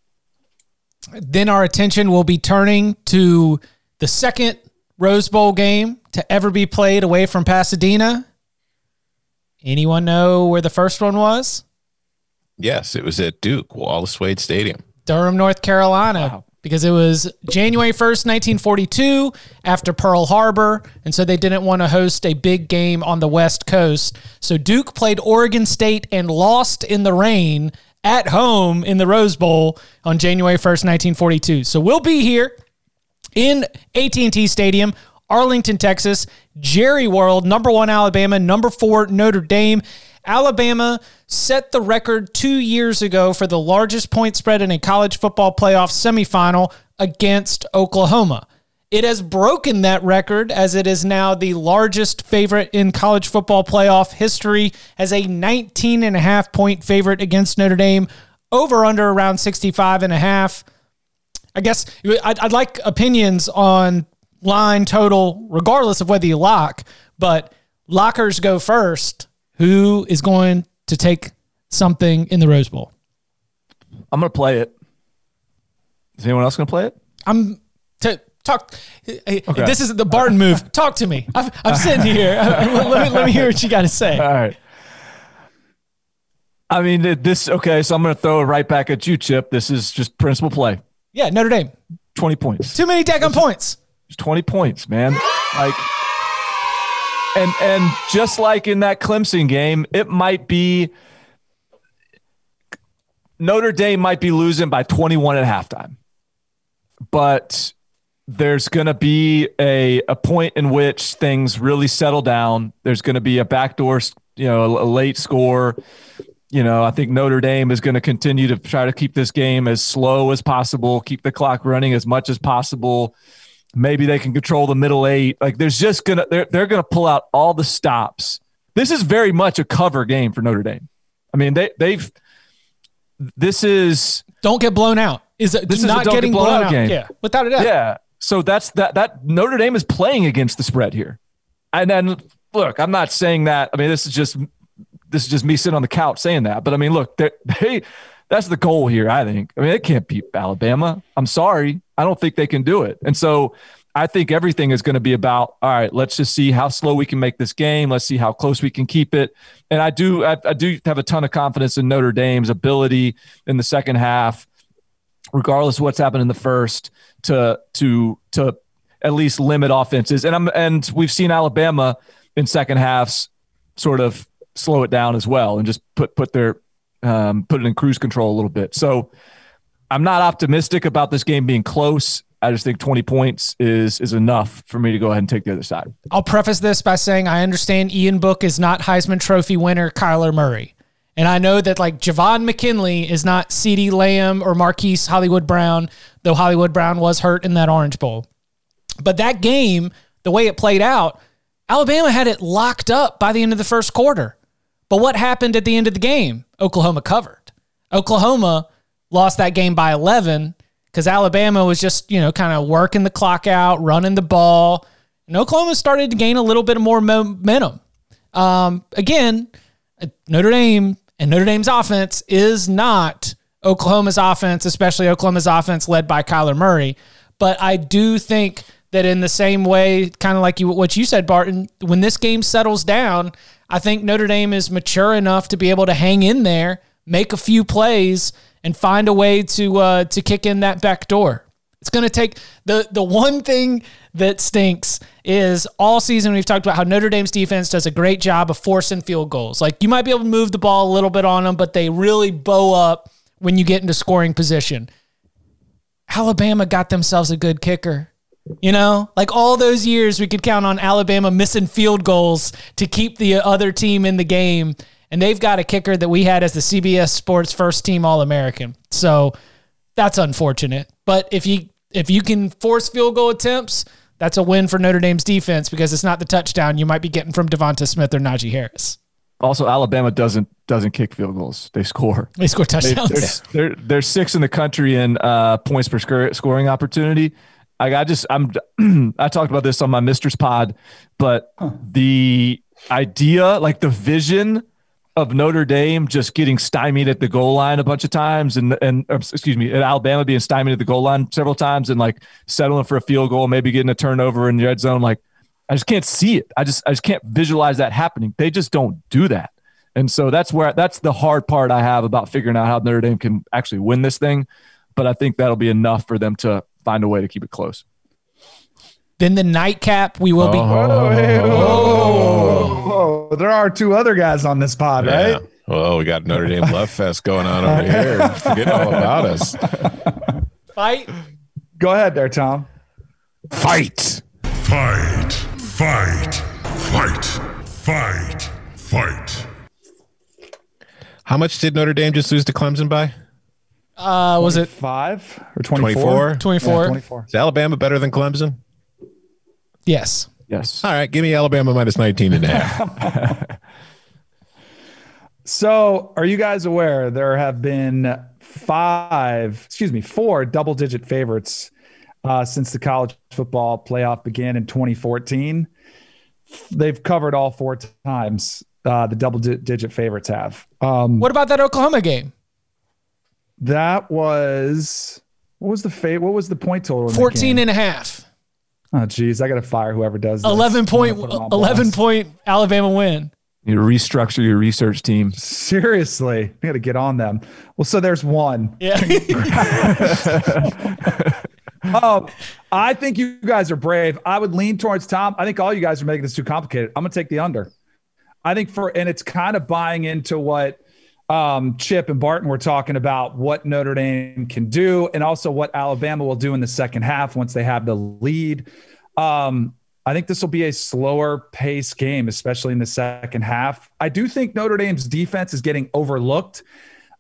Then our attention will be turning to the second Rose Bowl game to ever be played away from Pasadena. Anyone know where the first one was? Yes, it was at Duke, Wallace Wade Stadium. Durham, North Carolina, because it was January 1st, 1942, after Pearl Harbor. And so they didn't want to host a big game on the West Coast. So Duke played Oregon State and lost in the rain at home in the Rose Bowl on January 1st, 1942. So we'll be here in AT&T Stadium, Arlington, Texas, Jerry World, number 1 Alabama, number 4 Notre Dame. Alabama set the record 2 years ago for the largest point spread in a college football playoff semifinal against Oklahoma. It has broken that record as it is now the largest favorite in college football playoff history as a 19 and a half point favorite against Notre Dame over under around 65 and a half. I guess I'd, I'd like opinions on line total, regardless of whether you lock, but lockers go first. Who is going to take something in the Rose Bowl? I'm gonna play it. Is anyone else gonna play it? I'm to talk. Okay. This is the Barton move. Talk to me. I'm, I'm sitting here. let, me, let me hear what you got to say. All right. I mean, this okay. So I'm going to throw it right back at you, Chip. This is just principal play. Yeah, Notre Dame. 20 points. Too many daggone points. It's 20 points, man. Like, and and just like in that Clemson game, it might be Notre Dame might be losing by 21 at halftime, but there's going to be a a point in which things really settle down. There's going to be a backdoor, you know, a, a late score. You know, I think Notre Dame is going to continue to try to keep this game as slow as possible, keep the clock running as much as possible. Maybe they can control the middle eight. Like there's just gonna they're they're gonna pull out all the stops. This is very much a cover game for Notre Dame. I mean, they they've this is don't get blown out. Is it this is not getting get blown, blown out game. Yeah, without a doubt. Yeah. So that's that that Notre Dame is playing against the spread here. And then look, I'm not saying that. I mean, this is just this is just me sitting on the couch saying that. But I mean, look, they they that's the goal here, I think. I mean, it can't beat Alabama. I'm sorry. I don't think they can do it. And so I think everything is going to be about all right, let's just see how slow we can make this game. Let's see how close we can keep it. And I do I, I do have a ton of confidence in Notre Dame's ability in the second half, regardless of what's happened in the first, to to to at least limit offenses. And I'm and we've seen Alabama in second halves sort of slow it down as well and just put put their um, put it in cruise control a little bit. So I'm not optimistic about this game being close. I just think 20 points is is enough for me to go ahead and take the other side. I'll preface this by saying I understand Ian Book is not Heisman Trophy winner Kyler Murray. And I know that like Javon McKinley is not CeeDee Lamb or Marquise Hollywood Brown, though Hollywood Brown was hurt in that Orange Bowl. But that game, the way it played out, Alabama had it locked up by the end of the first quarter. But what happened at the end of the game? Oklahoma covered. Oklahoma lost that game by 11 because Alabama was just, you know, kind of working the clock out, running the ball. And Oklahoma started to gain a little bit more momentum. Um, again, Notre Dame and Notre Dame's offense is not Oklahoma's offense, especially Oklahoma's offense led by Kyler Murray. But I do think that in the same way, kind of like you, what you said, Barton, when this game settles down, I think Notre Dame is mature enough to be able to hang in there, make a few plays, and find a way to uh, to kick in that back door. It's going to take the the one thing that stinks is all season we've talked about how Notre Dame's defense does a great job of forcing field goals. Like you might be able to move the ball a little bit on them, but they really bow up when you get into scoring position. Alabama got themselves a good kicker. You know, like all those years we could count on Alabama missing field goals to keep the other team in the game. And they've got a kicker that we had as the CBS Sports first team All American. So that's unfortunate. But if you if you can force field goal attempts, that's a win for Notre Dame's defense because it's not the touchdown you might be getting from Devonta Smith or Najee Harris. Also, Alabama doesn't doesn't kick field goals; they score. They score touchdowns. They, they're, they're, they're six in the country in uh, points per sc- scoring opportunity. I, I just I'm I talked about this on my Mistress Pod, but the idea, like the vision of Notre Dame just getting stymied at the goal line a bunch of times, and and excuse me, at Alabama being stymied at the goal line several times, and like settling for a field goal, maybe getting a turnover in the red zone. Like I just can't see it. I just I just can't visualize that happening. They just don't do that. And so that's where that's the hard part I have about figuring out how Notre Dame can actually win this thing. But I think that'll be enough for them to find a way to keep it close. Then the nightcap, we will be. Oh, hey, oh, oh, there are two other guys on this pod, Yeah. right? Well, we got Notre Dame Love Fest going on over here. Forget all about us. Fight. Go ahead there, Tom. Fight. Fight, fight, fight, fight, fight. How much did Notre Dame just lose to Clemson by? Uh, was it five or 24? 24? 24? Yeah, 24. Is Alabama better than Clemson? Yes. Yes. All right, give me Alabama minus 19 and a half. So, are you guys aware there have been five, excuse me, four double digit favorites uh, since the college football playoff began in 2014? They've covered all four times. Uh, the double di- digit favorites have. Um, What about that Oklahoma game? That was what was the fate? What was the point total? in 14 and a half. Oh, geez, I got to fire whoever does. This. 11 I'm point, gonna put 'em on 11 blast. point Alabama win. You need to restructure your research team. Seriously, we got to get on them. Well, so there's one. Yeah. um, I think you guys are brave. I would lean towards Tom. I think all you guys are making this too complicated. I'm gonna take the under. I think for and it's kind of buying into what um, Chip and Barton were talking about, what Notre Dame can do, and also what Alabama will do in the second half once they have the lead. Um, I think this will be a slower pace game, especially in the second half. I do think Notre Dame's defense is getting overlooked.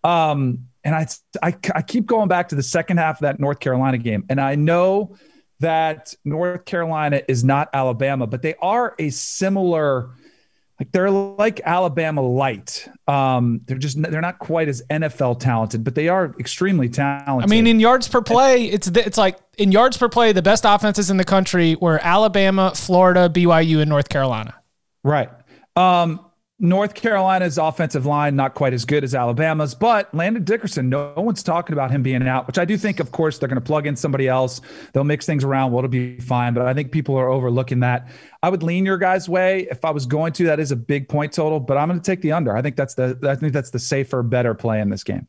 Um, and I, I, I keep going back to the second half of that North Carolina game. And I know that North Carolina is not Alabama, but they are a similar like they're like Alabama light. Um, they're just they're not quite as NFL talented, but they are extremely talented. I mean, in yards per play, it's it's like in yards per play, the best offenses in the country were Alabama, Florida, BYU, and North Carolina. Right. Um, North Carolina's offensive line not quite as good as Alabama's, but Landon Dickerson, no one's talking about him being out, which I do think, of course, they're going to plug in somebody else. They'll mix things around. Well, it'll be fine, but I think people are overlooking that. I would lean your guys' way if I was going to. That is a big point total, but I'm going to take the under. I think that's the I think that's the safer, better play in this game.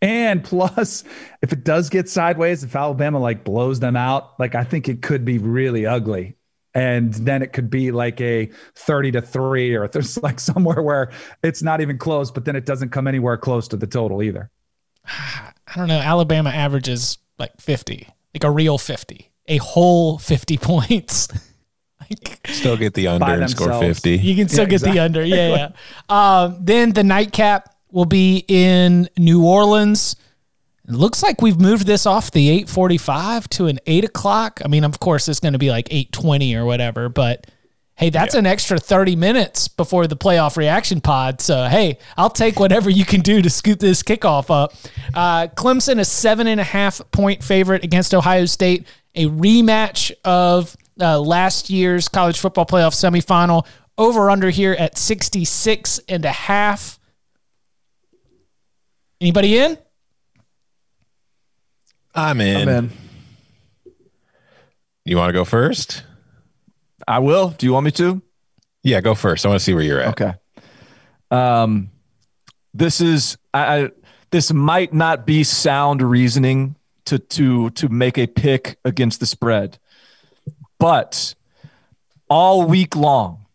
And plus, if it does get sideways, if Alabama like blows them out, like I think it could be really ugly and then it could be like a 30 to 3 or there's like somewhere where it's not even close but then it doesn't come anywhere close to the total either. I don't know. Alabama averages like 50 like a real 50 a whole 50 points. Like, still get the under and score 50 you can still yeah, get exactly. the under. yeah yeah. Um, then the nightcap will be in new orleans. it looks like we've moved this off the 845 to an 8 o'clock. I mean, of course, it's going to be like 820 or whatever, but hey, that's yeah. an extra 30 minutes before the playoff reaction pod. So, hey, I'll take whatever you can do to scoot this kickoff up. Uh, Clemson, a seven and a half point favorite against Ohio State, a rematch of uh, last year's college football playoff semifinal. Over under here at 66 and a half. Anybody in? I'm in. I'm in. You want to go first? I will. Do you want me to? Yeah, go first. I want to see where you're at. Okay. Um, this is I, I this might not be sound reasoning to to to make a pick against the spread, but all week long,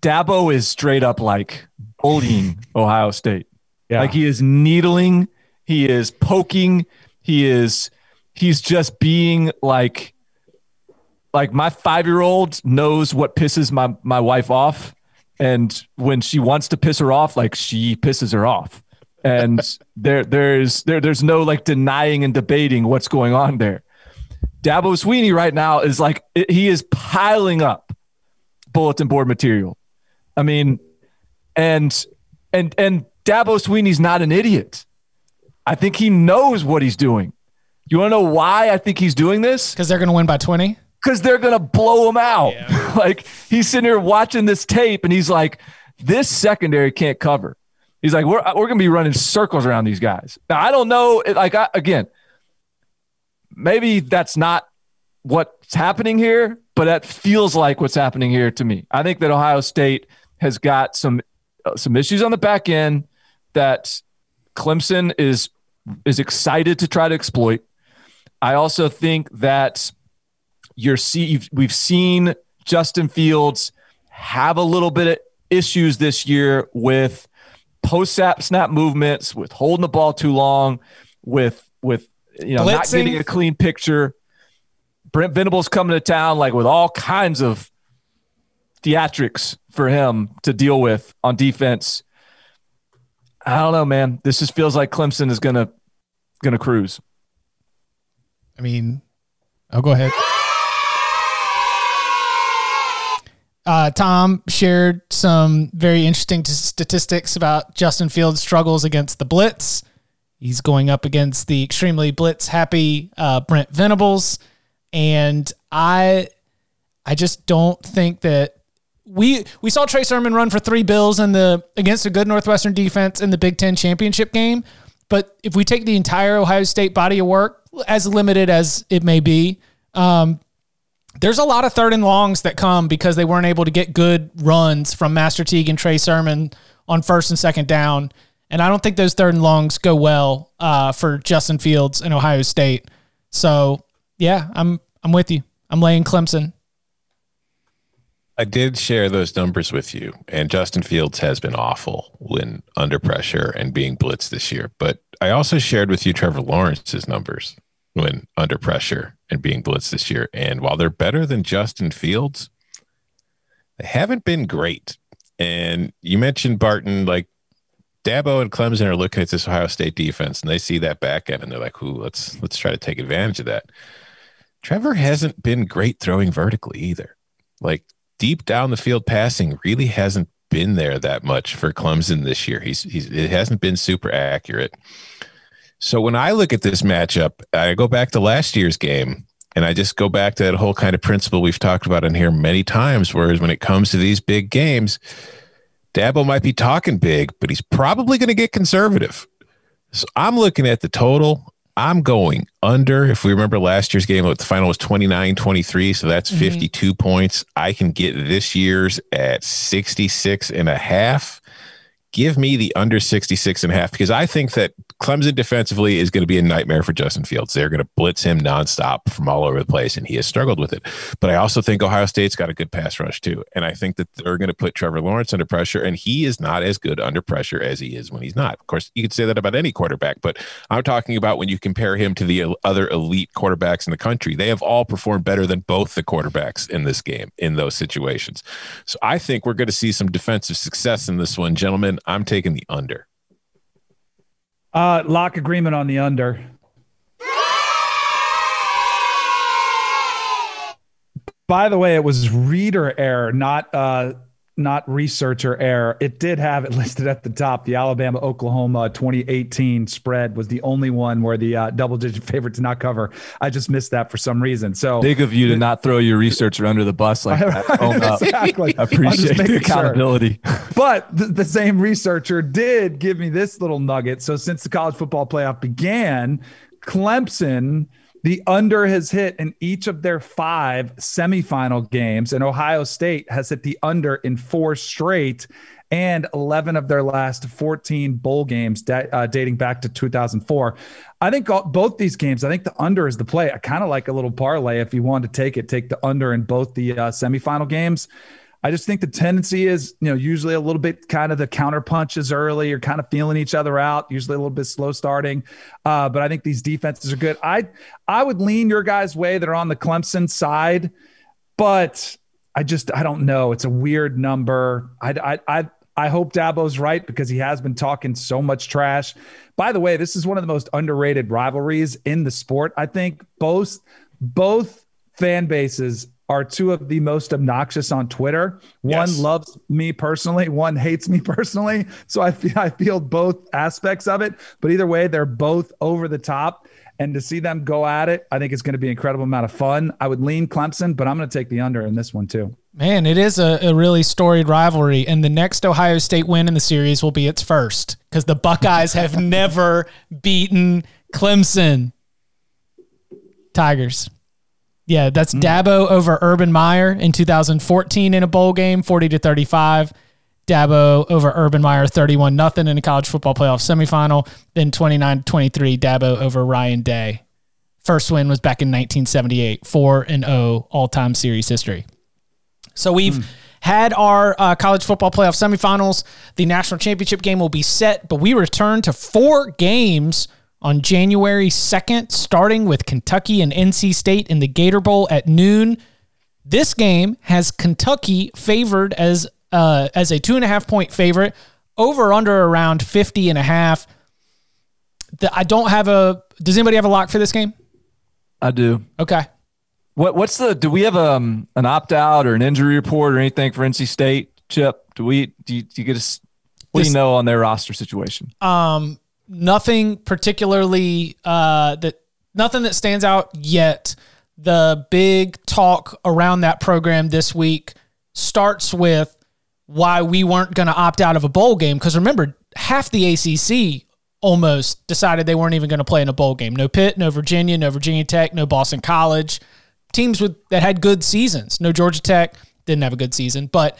Dabo is straight up like bullying Ohio State. Yeah. Like he is needling, he is poking, he is he's just being like like my 5-year-old knows what pisses my my wife off and when she wants to piss her off like she pisses her off. And there there's there there's no like denying and debating what's going on there. Dabo Swinney right now is like he is piling up bulletin board material. I mean, and and and Dabo Swinney's not an idiot. I think he knows what he's doing. You want to know why I think he's doing this? Because they're going to win by 20? Because they're going to blow him out. Yeah. like he's sitting here watching this tape and he's like, this secondary can't cover. He's like, we're, we're going to be running circles around these guys. Now, I don't know. Like, I, again, maybe that's not what's happening here, but that feels like what's happening here to me. I think that Ohio State has got some uh, some issues on the back end that Clemson is is excited to try to exploit. I also think that you're see we've seen Justin Fields have a little bit of issues this year with post snap snap movements, with holding the ball too long, with with you know Blitzing. not getting a clean picture. Brent Venables coming to town like with all kinds of theatrics for him to deal with on defense. I don't know, man. This just feels like Clemson is gonna gonna cruise. I mean, I'll go ahead. Uh, Tom shared some very interesting t- statistics about Justin Fields' struggles against the blitz. He's going up against the extremely blitz happy uh, Brent Venables, and I, I just don't think that we we saw Trey Sermon run for three bills in the against a good Northwestern defense in the Big Ten championship game. But if we take the entire Ohio State body of work, as limited as it may be, um, there's a lot of third and longs that come because they weren't able to get good runs from Master Teague and Trey Sermon on first and second down. And I don't think those third and longs go well uh, for Justin Fields and Ohio State. So yeah, I'm I'm with you. I'm laying Clemson. I did share those numbers with you, and Justin Fields has been awful when under pressure and being blitzed this year. But I also shared with you Trevor Lawrence's numbers. when under pressure and being blitzed this year. And while they're better than Justin Fields, they haven't been great. And you mentioned Barton, like Dabo and Clemson are looking at this Ohio State defense and they see that back end and they're like, "Ooh, let's let's try to take advantage of that." Trevor hasn't been great throwing vertically either. Like deep down the field passing really hasn't been there that much for Clemson this year. He's, he's it hasn't been super accurate. So when I look at this matchup, I go back to last year's game and I just go back to that whole kind of principle we've talked about in here many times. Whereas when it comes to these big games, Dabo might be talking big, but he's probably going to get conservative. So I'm looking at the total. I'm going under. If we remember last year's game, the final was 29 23. So that's mm-hmm. 52 points. I can get this year's at 66 and a half. Give me the under 66 and a half because I think that Clemson defensively is going to be a nightmare for Justin Fields. They're going to blitz him nonstop from all over the place, and he has struggled with it. But I also think Ohio State's got a good pass rush too. And I think that they're going to put Trevor Lawrence under pressure, and he is not as good under pressure as he is when he's not. Of course, you could say that about any quarterback, but I'm talking about when you compare him to the other elite quarterbacks in the country. They have all performed better than both the quarterbacks in this game in those situations. So I think we're going to see some defensive success in this one, gentlemen. I'm taking the under. Uh, lock agreement on the under. By the way, it was reader error, not uh, not researcher error. It did have it listed at the top. The Alabama Oklahoma 2018 spread was the only one where the uh, double digit favorite did not cover. I just missed that for some reason. So Big of you to not throw your researcher under the bus like that. Exactly. I appreciate the making sure. accountability. But the, the same researcher did give me this little nugget. So since the college football playoff began, Clemson, the under has hit in each of their five semifinal games, and Ohio State has hit the under in four straight. And 11 of their last 14 bowl games da- uh, dating back to 2004. I think all, both these games, I think the under is the play. I kind of like a little parlay. If you want to take it, take the under in both the uh, semifinal games. I just think the tendency is, you know, usually a little bit kind of the counter punches early. You're kind of feeling each other out. Usually a little bit slow starting, uh, but I think these defenses are good. I I would lean your guys' way that are on the Clemson side, but I just I don't know. It's a weird number. I I I. I hope Dabo's right because he has been talking so much trash. By the way, this is one of the most underrated rivalries in the sport. I think both both fan bases are two of the most obnoxious on Twitter. One Yes. loves me personally, one hates me personally. So I feel I feel both aspects of it. But either way, they're both over the top. And to see them go at it, I think it's going to be an incredible amount of fun. I would lean Clemson, but I'm going to take the under in this one too. Man, it is a, a really storied rivalry, and the next Ohio State win in the series will be its first because the Buckeyes have never beaten Clemson. Tigers. Yeah, that's Dabo over Urban Meyer in 2014 in a bowl game, 40 to 35. Dabo over Urban Meyer, 31 nothing in a college football playoff semifinal. Then 29 23, Dabo over Ryan Day. First win was back in 1978, 4 and 0 all time series history. So we've had our uh, college football playoff semifinals. The national championship game will be set, but we return to four games on January 2nd, starting with Kentucky and NC State in the Gator Bowl at noon. This game has Kentucky favored as uh, as a two and a half point favorite, over under around 50 and a half. The, I don't have a. Does anybody have a lock for this game? I do. Okay. What what's the do we have um an opt out or an injury report or anything for NC State? Chip, do we do you, do you get us what do you know on their roster situation? Um, nothing particularly uh, that nothing that stands out yet. The big talk around that program this week starts with why we weren't going to opt out of a bowl game because remember half the ACC almost decided they weren't even going to play in a bowl game. No Pitt, no Virginia, no Virginia Tech, no Boston College. Teams with that had good seasons. No Georgia Tech didn't have a good season, but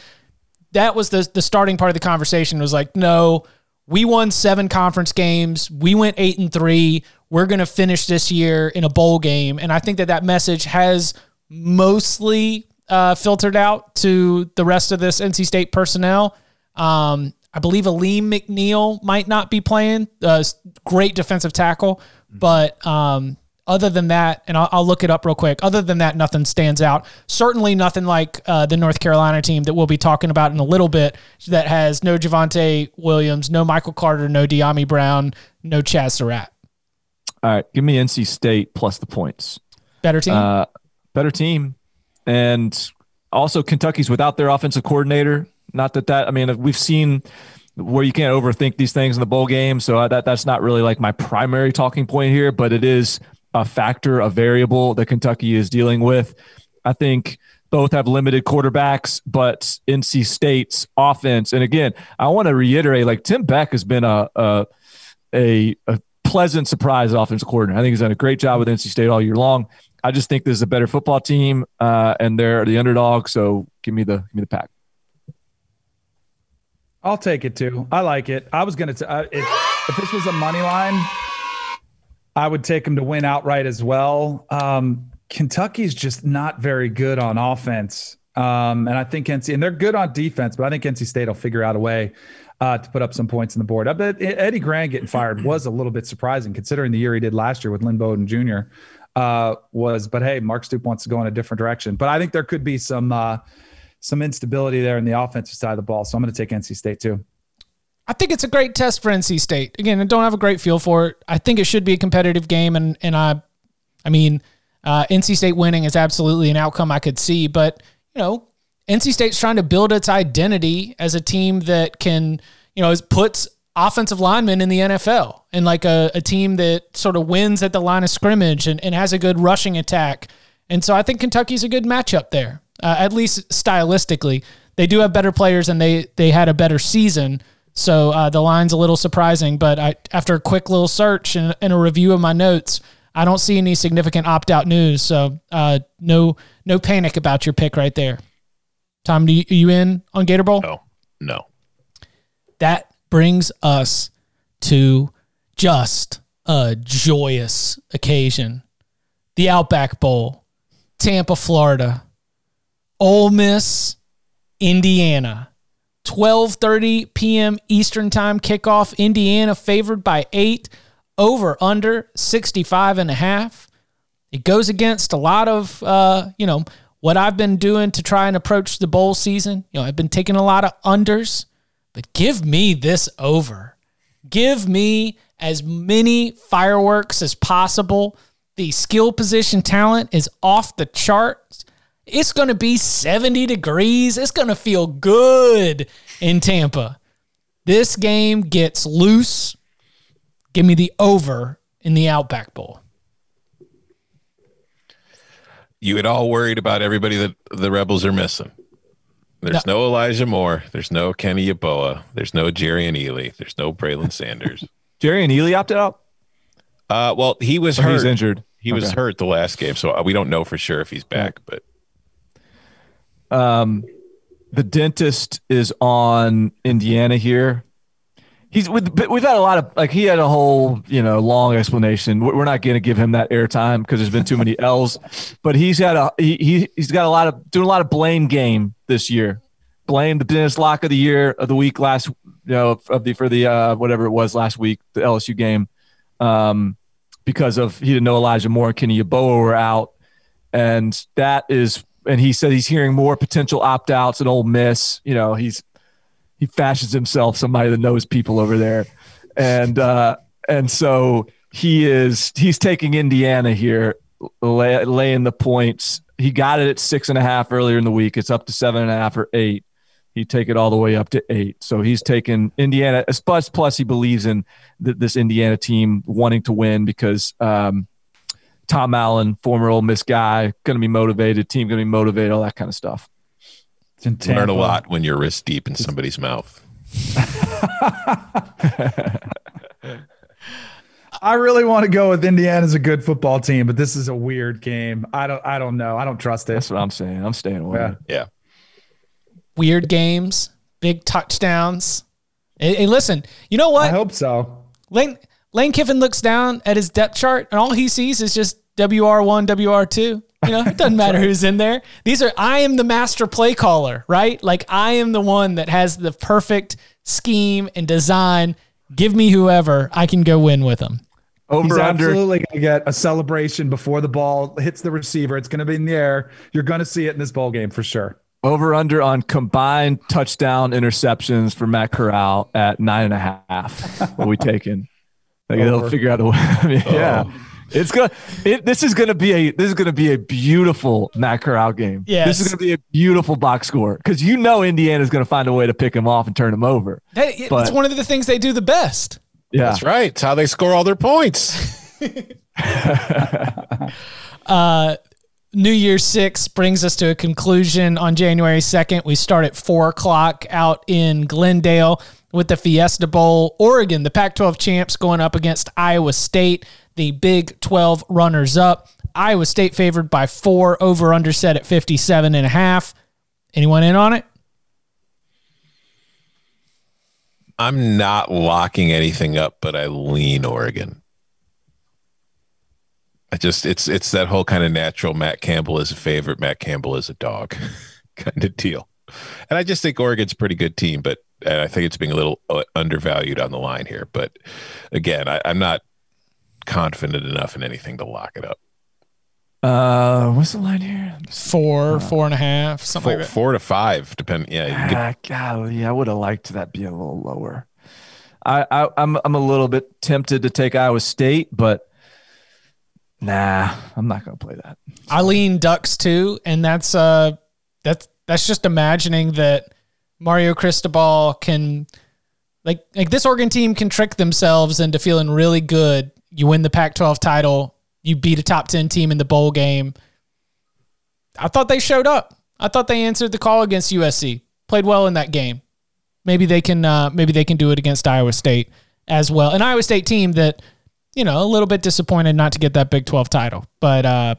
that was the the starting part of the conversation was like, no, we won seven conference games. We went eight and three. We're going to finish this year in a bowl game. And I think that that message has mostly uh, filtered out to the rest of this NC State personnel. Um, I believe Alim McNeill might not be playing. Uh, great defensive tackle, but um, other than that, and I'll, I'll, look it up real quick. Other than that, nothing stands out. Certainly nothing like uh, the North Carolina team that we'll be talking about in a little bit that has no Javonte Williams, no Michael Carter, no Dyami Brown, no Chazz Surratt. All right, give me NC State plus the points. Better team. Uh, better team, and also Kentucky's without their offensive coordinator. Not that that I mean we've seen where you can't overthink these things in the bowl game. So that that's not really like my primary talking point here, but it is a factor, a variable that Kentucky is dealing with. I think both have limited quarterbacks, but NC State's offense, and again, I want to reiterate, like Tim Beck has been a a, a, a pleasant surprise offensive coordinator. I think he's done a great job with NC State all year long. I just think this is a better football team, uh, and they're the underdog. So give me the give me the pack. I'll take it too. I like it. I was gonna. T- uh, if, if this was a money line, I would take them to win outright as well. Um, Kentucky's just not very good on offense, um, and I think NC and they're good on defense, but I think NC State will figure out a way uh, to put up some points on the board. I bet Eddie Gran getting fired was a little bit surprising considering the year he did last year with Lynn Bowden Jr. Uh, was, but hey, Mark Stoops wants to go in a different direction. But I think there could be some uh, some instability there in the offensive side of the ball. So I'm going to take NC State too. I think it's a great test for NC State. Again, I don't have a great feel for it. I think it should be a competitive game, and and I, I mean, uh, NC State winning is absolutely an outcome I could see. But you know, NC State's trying to build its identity as a team that can, you know, puts offensive linemen in the NFL and like a, a team that sort of wins at the line of scrimmage and, and has a good rushing attack. And so I think Kentucky's a good matchup there uh, at least stylistically. They do have better players and they they had a better season. So uh, the line's a little surprising, but I, after a quick little search and, and, a review of my notes, I don't see any significant opt out news. So uh, no no panic about your pick right there. Tom, you, are you in on Gator Bowl? No, no. That brings us to just a joyous occasion. The Outback Bowl, Tampa, Florida. Ole Miss, Indiana. 12:30 p.m. Eastern Time kickoff. Indiana favored by 8 over under 65 and a half. It goes against a lot of uh, you know, what I've been doing to try and approach the bowl season. You know, I've been taking a lot of unders, but give me this over. Give me as many fireworks as possible. The skill position talent is off the charts. It's going to be 70 degrees. It's going to feel good in Tampa. This game gets loose. Give me the over in the Outback Bowl. You had all worried about everybody that the Rebels are missing. There's no, no Elijah Moore. There's no Kenny Yeboah. There's no Jerrion Ealy. There's no Braylon Sanders. Jerrion Ealy opted out? Uh, well, he was oh, hurt. He's injured. He okay. was hurt the last game, so we don't know for sure if he's back. But um, the dentist is on Indiana here. He's with, we've had a lot of like he had a whole you know long explanation. We're not going to give him that airtime because there's been too many L's. But he's had a he, he he's got a lot of doing a lot of blame game this year. Blame the dentist lock of the year of the week last you know of the for the uh, whatever it was last week the LSU game. Um, because of he didn't know Elijah Moore and Kenny Yeboah were out, and that is and he said he's hearing more potential opt outs at Ole Miss. You know, he's he fashions himself somebody that knows people over there, and uh, and so he is he's taking Indiana here, lay, laying the points. He got it at six and a half earlier in the week. It's up to seven and a half or eight. He'd take it all the way up to eight. So he's taken Indiana. As Plus, plus he believes in th- this Indiana team wanting to win because um, Tom Allen, former Ole Miss guy, going to be motivated. Team going to be motivated. All that kind of stuff. Learn a lot when you're wrist deep in somebody's mouth. I really want to go with Indiana's a good football team, but this is a weird game. I don't I don't know. I don't trust it. That's what I'm saying. I'm staying away. Yeah. yeah. Weird games, big touchdowns. Hey, hey, listen, you know what? I hope so. Lane Lane Kiffin looks down at his depth chart and all he sees is just WR1, WR2. You know, it doesn't matter who's in there. These are, I am the master play caller, right? Like I am the one that has the perfect scheme and design. Give me whoever, I can go win with them. Over He's under. absolutely going to get a celebration before the ball hits the receiver. It's going to be in the air. You're going to see it in this bowl game for sure. Over under on combined touchdown interceptions for Matt Corral at nine and a half. What we taking? Like they'll figure out a way. I mean, yeah. Oh. It's gonna. It, this is gonna be a. This is gonna be a beautiful Matt Corral game. Yeah. This is gonna be a beautiful box score because you know Indiana's gonna find a way to pick him off and turn him over. Hey, it's But- one of the things they do the best. Yeah. That's right. It's how they score all their points. Uh, New Year Six brings us to a conclusion on January 2nd. We start at 4 o'clock out in Glendale with the Fiesta Bowl. Oregon, the Pac 12 champs, going up against Iowa State, the Big 12 runners up. Iowa State favored by four, over under set at 57 and a half. Anyone in on it? I'm not locking anything up, but I lean Oregon. I just it's it's that whole kind of natural Matt Campbell is a favorite, Matt Campbell is a dog kind of deal. And I just think Oregon's a pretty good team, but and I think it's being a little uh, undervalued on the line here. But again, I, I'm not confident enough in anything to lock it up. Uh, what's the line here? Four, four and a half, something Four, like that. four to five, depending. Yeah, you can get Ah, golly, I would have liked that be a little lower. I, I I'm I'm a little bit tempted to take Iowa State, but nah, I'm not gonna play that. I lean Ducks too, and that's uh that's that's just imagining that Mario Cristobal can like like this Oregon team can trick themselves into feeling really good. You win the Pac-12 title, you beat a top 10 team in the bowl game. I thought they showed up. I thought they answered the call against USC. Played well in that game. Maybe they can uh, maybe they can do it against Iowa State as well. An Iowa State team that you know, a little bit disappointed not to get that Big 12 title, but uh,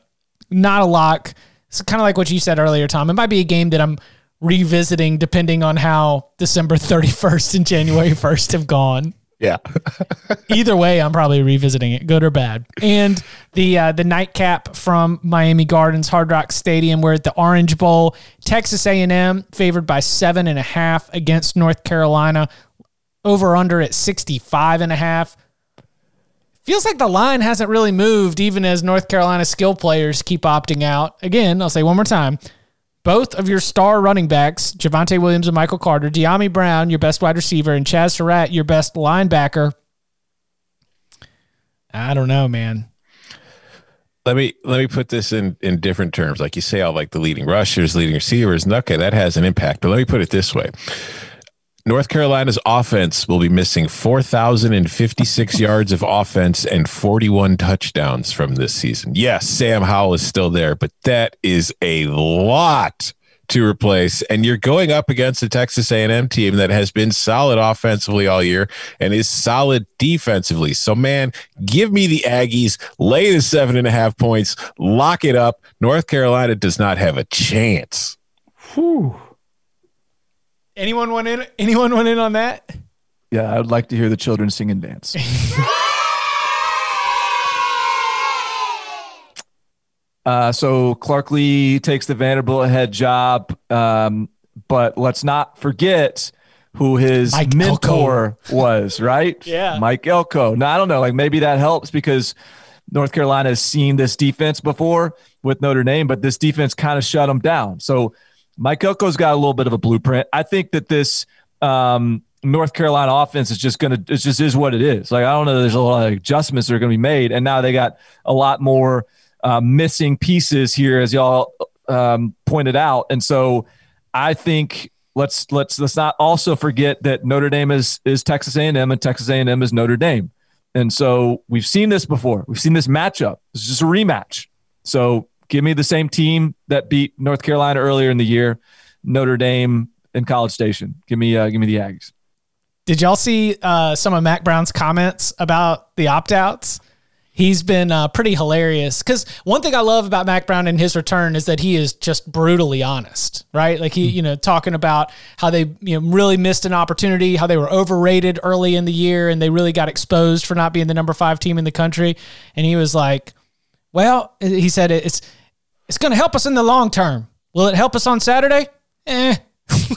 not a lock. It's kind of like what you said earlier, Tom. It might be a game that I'm revisiting depending on how December 31st and January 1st have gone. yeah. Either way, I'm probably revisiting it, good or bad. And the uh, the nightcap from Miami Gardens, Hard Rock Stadium, we're at the Orange Bowl. Texas A&M favored by seven and a half against North Carolina. Over under at 65 and a half. Feels like the line hasn't really moved, even as North Carolina skill players keep opting out. Again, I'll say one more time. Both of your star running backs, Javonte Williams and Michael Carter, Dyami Brown, your best wide receiver, and Chazz Surratt, your best linebacker. I don't know, man. let me let me put this in in different terms. Like you say, all like the leading rushers, leading receivers. Okay, that has an impact. But let me put it this way: North Carolina's offense will be missing four thousand and fifty six yards of offense and forty one touchdowns from this season. Yes, Sam Howell is still there, but that is a lot to replace. And you're going up against a texas a&m team that has been solid offensively all year and is solid defensively. So man give me the aggies lay the seven and a half points lock it up. North carolina does not have a chance Anyone want in? Anyone want in on that? Yeah, I would like to hear the children sing and dance. Uh, so Clark Lea takes the Vanderbilt head job, um, but let's not forget who his Mike mentor was, right? Yeah. Mike Elko. Now I don't know, like maybe that helps because North Carolina has seen this defense before with Notre Dame, but this defense kind of shut them down. So Mike Elko's got a little bit of a blueprint. I think that this um, North Carolina offense is just gonna it just is what it is. Like I don't know, there's a lot of adjustments that are gonna be made, and now they got a lot more uh, missing pieces here, as y'all um, pointed out. And so I think let's let's let's not also forget that Notre Dame is is Texas A&M and Texas A&M is Notre Dame. And so we've seen this before. We've seen this matchup. It's just a rematch. So give me the same team that beat North Carolina earlier in the year, Notre Dame and College Station. Give me uh, give me the Aggies. Did y'all see uh, some of Mack Brown's comments about the opt outs? He's been uh, pretty hilarious because one thing I love about Mack Brown and his return is that he is just brutally honest, right? Like he, you know, talking about how they, you know, really missed an opportunity, how they were overrated early in the year, and they really got exposed for not being the number five team in the country. And he was like, "Well," he said, "it's it's going to help us in the long term. Will it help us on Saturday? Eh."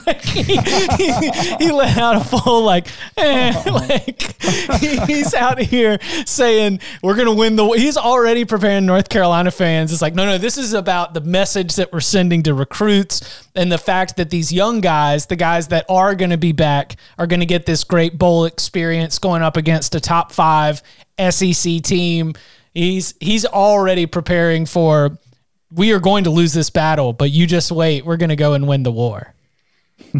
like he, he, he let out a full like, eh, like he- he's out here saying we're gonna win the. He's already preparing North Carolina fans. It's like no, no, this is about the message that we're sending to recruits and the fact that these young guys, the guys that are to be back, are to get this great bowl experience going up against a top five SEC team. He's he's already preparing for. We are going to lose this battle, but you just wait. We're going to go and win the war.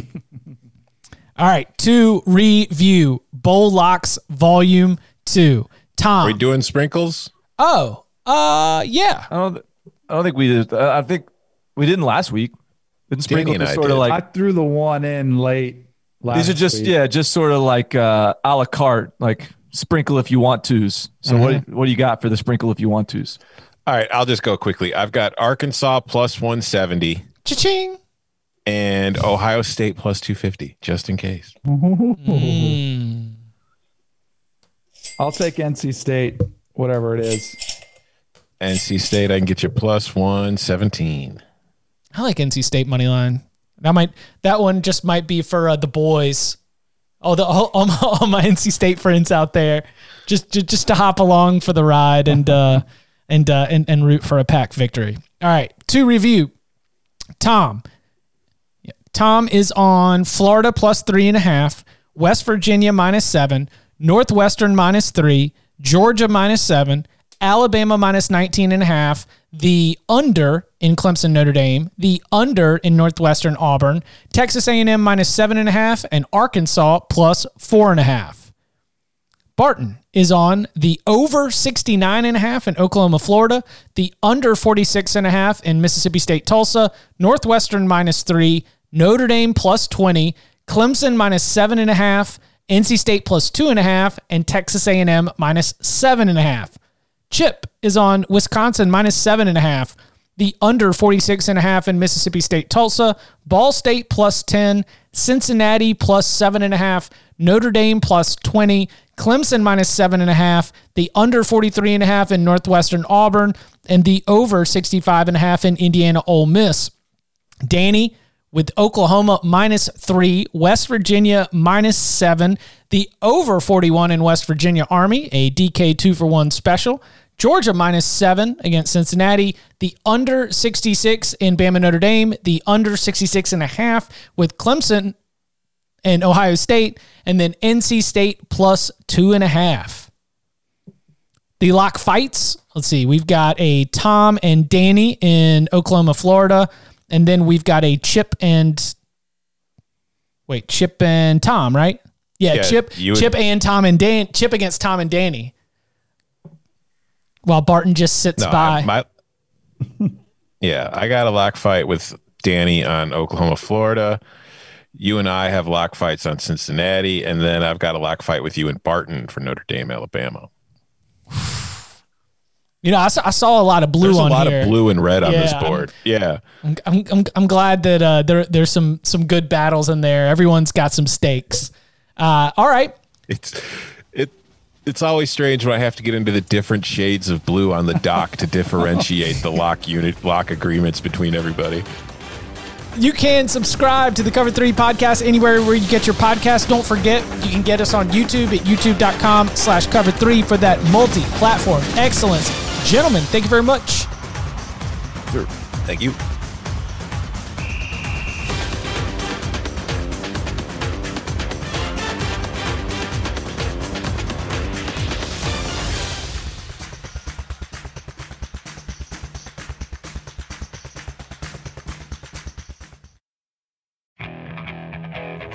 All right, to review Bowl Locks Volume Two. Tom. Are we doing sprinkles? oh, uh, yeah. I don't. I don't think we did. I I think we didn't last week. Didn't sprinkle and just I sort of like I threw the one in late. these are just week. yeah, just sort of like uh, a la carte, like sprinkle if you want tos. So what what do you got for the sprinkle if you want tos? All right, I'll just go quickly. I've got Arkansas plus 170 Cha-ching. and Ohio State plus 250, just in case. I'll take NC State, whatever it is. NC State, I can get you plus 117. I like NC State money line. That might that one just might be for uh, the boys. Oh, the all, all, my, all my NC State friends out there, just just, just to hop along for the ride and uh, and uh, and and root for a pack victory. All right, to review, Tom. Tom is on Florida plus three and a half, West Virginia minus seven, Northwestern minus three, Georgia minus seven, Alabama minus 19 and a half, the under in Clemson Notre Dame, the under in Northwestern Auburn, Texas A&M minus seven and a half, and Arkansas plus four and a half. Barton is on the over 69 and a half in Oklahoma, Florida, the under 46 and a half in Mississippi State, Tulsa, Northwestern minus three, Notre Dame plus 20, Clemson minus seven and a half, NC State plus two and a half, and Texas A&M minus seven and a half. Chip is on Wisconsin minus seven and a half, the under 46 and a half in Mississippi State, Tulsa, Ball State plus 10, Cincinnati plus seven and a half, Notre Dame plus 20, Clemson minus seven and a half, the under 43 and a half in Northwestern Auburn, and the over 65 and a half in Indiana Ole Miss. Danny with Oklahoma minus three, West Virginia minus seven, the over 41 in West Virginia Army, a DK two for one special. Georgia minus seven against Cincinnati, the under 66 in Bama Notre Dame, the under 66 and a half with Clemson and Ohio State, and then NC State plus two and a half. The lock fights. Let's see. We've got a Tom and Danny in Oklahoma, Florida, and then we've got a Chip and wait, Chip and Tom, right? Yeah, Yeah, Chip, Chip and Tom and Dan. Chip against Tom and Danny. While Barton just sits No, by. I- my, yeah, I got a lock fight with Danny on Oklahoma, Florida. You and I have lock fights on Cincinnati, and then I've got a lock fight with you in Barton for Notre Dame, Alabama. you know, I saw, I saw a lot of blue There's a lot here. of blue and red on this Yeah, I'm- board. yeah. I'm, I'm, I'm, I'm glad that uh, there there's some some good battles in there. Everyone's got some stakes. Uh, all right, It's it it's always strange when I have to get into the different shades of blue on the dock to differentiate the lock unit lock agreements between everybody. You can subscribe to the Cover Three podcast anywhere where you get your podcast. Don't forget you can get us on YouTube at youtube.com/slash Cover Three for that multi-platform excellence. Gentlemen, thank you very much. Sure. Thank you.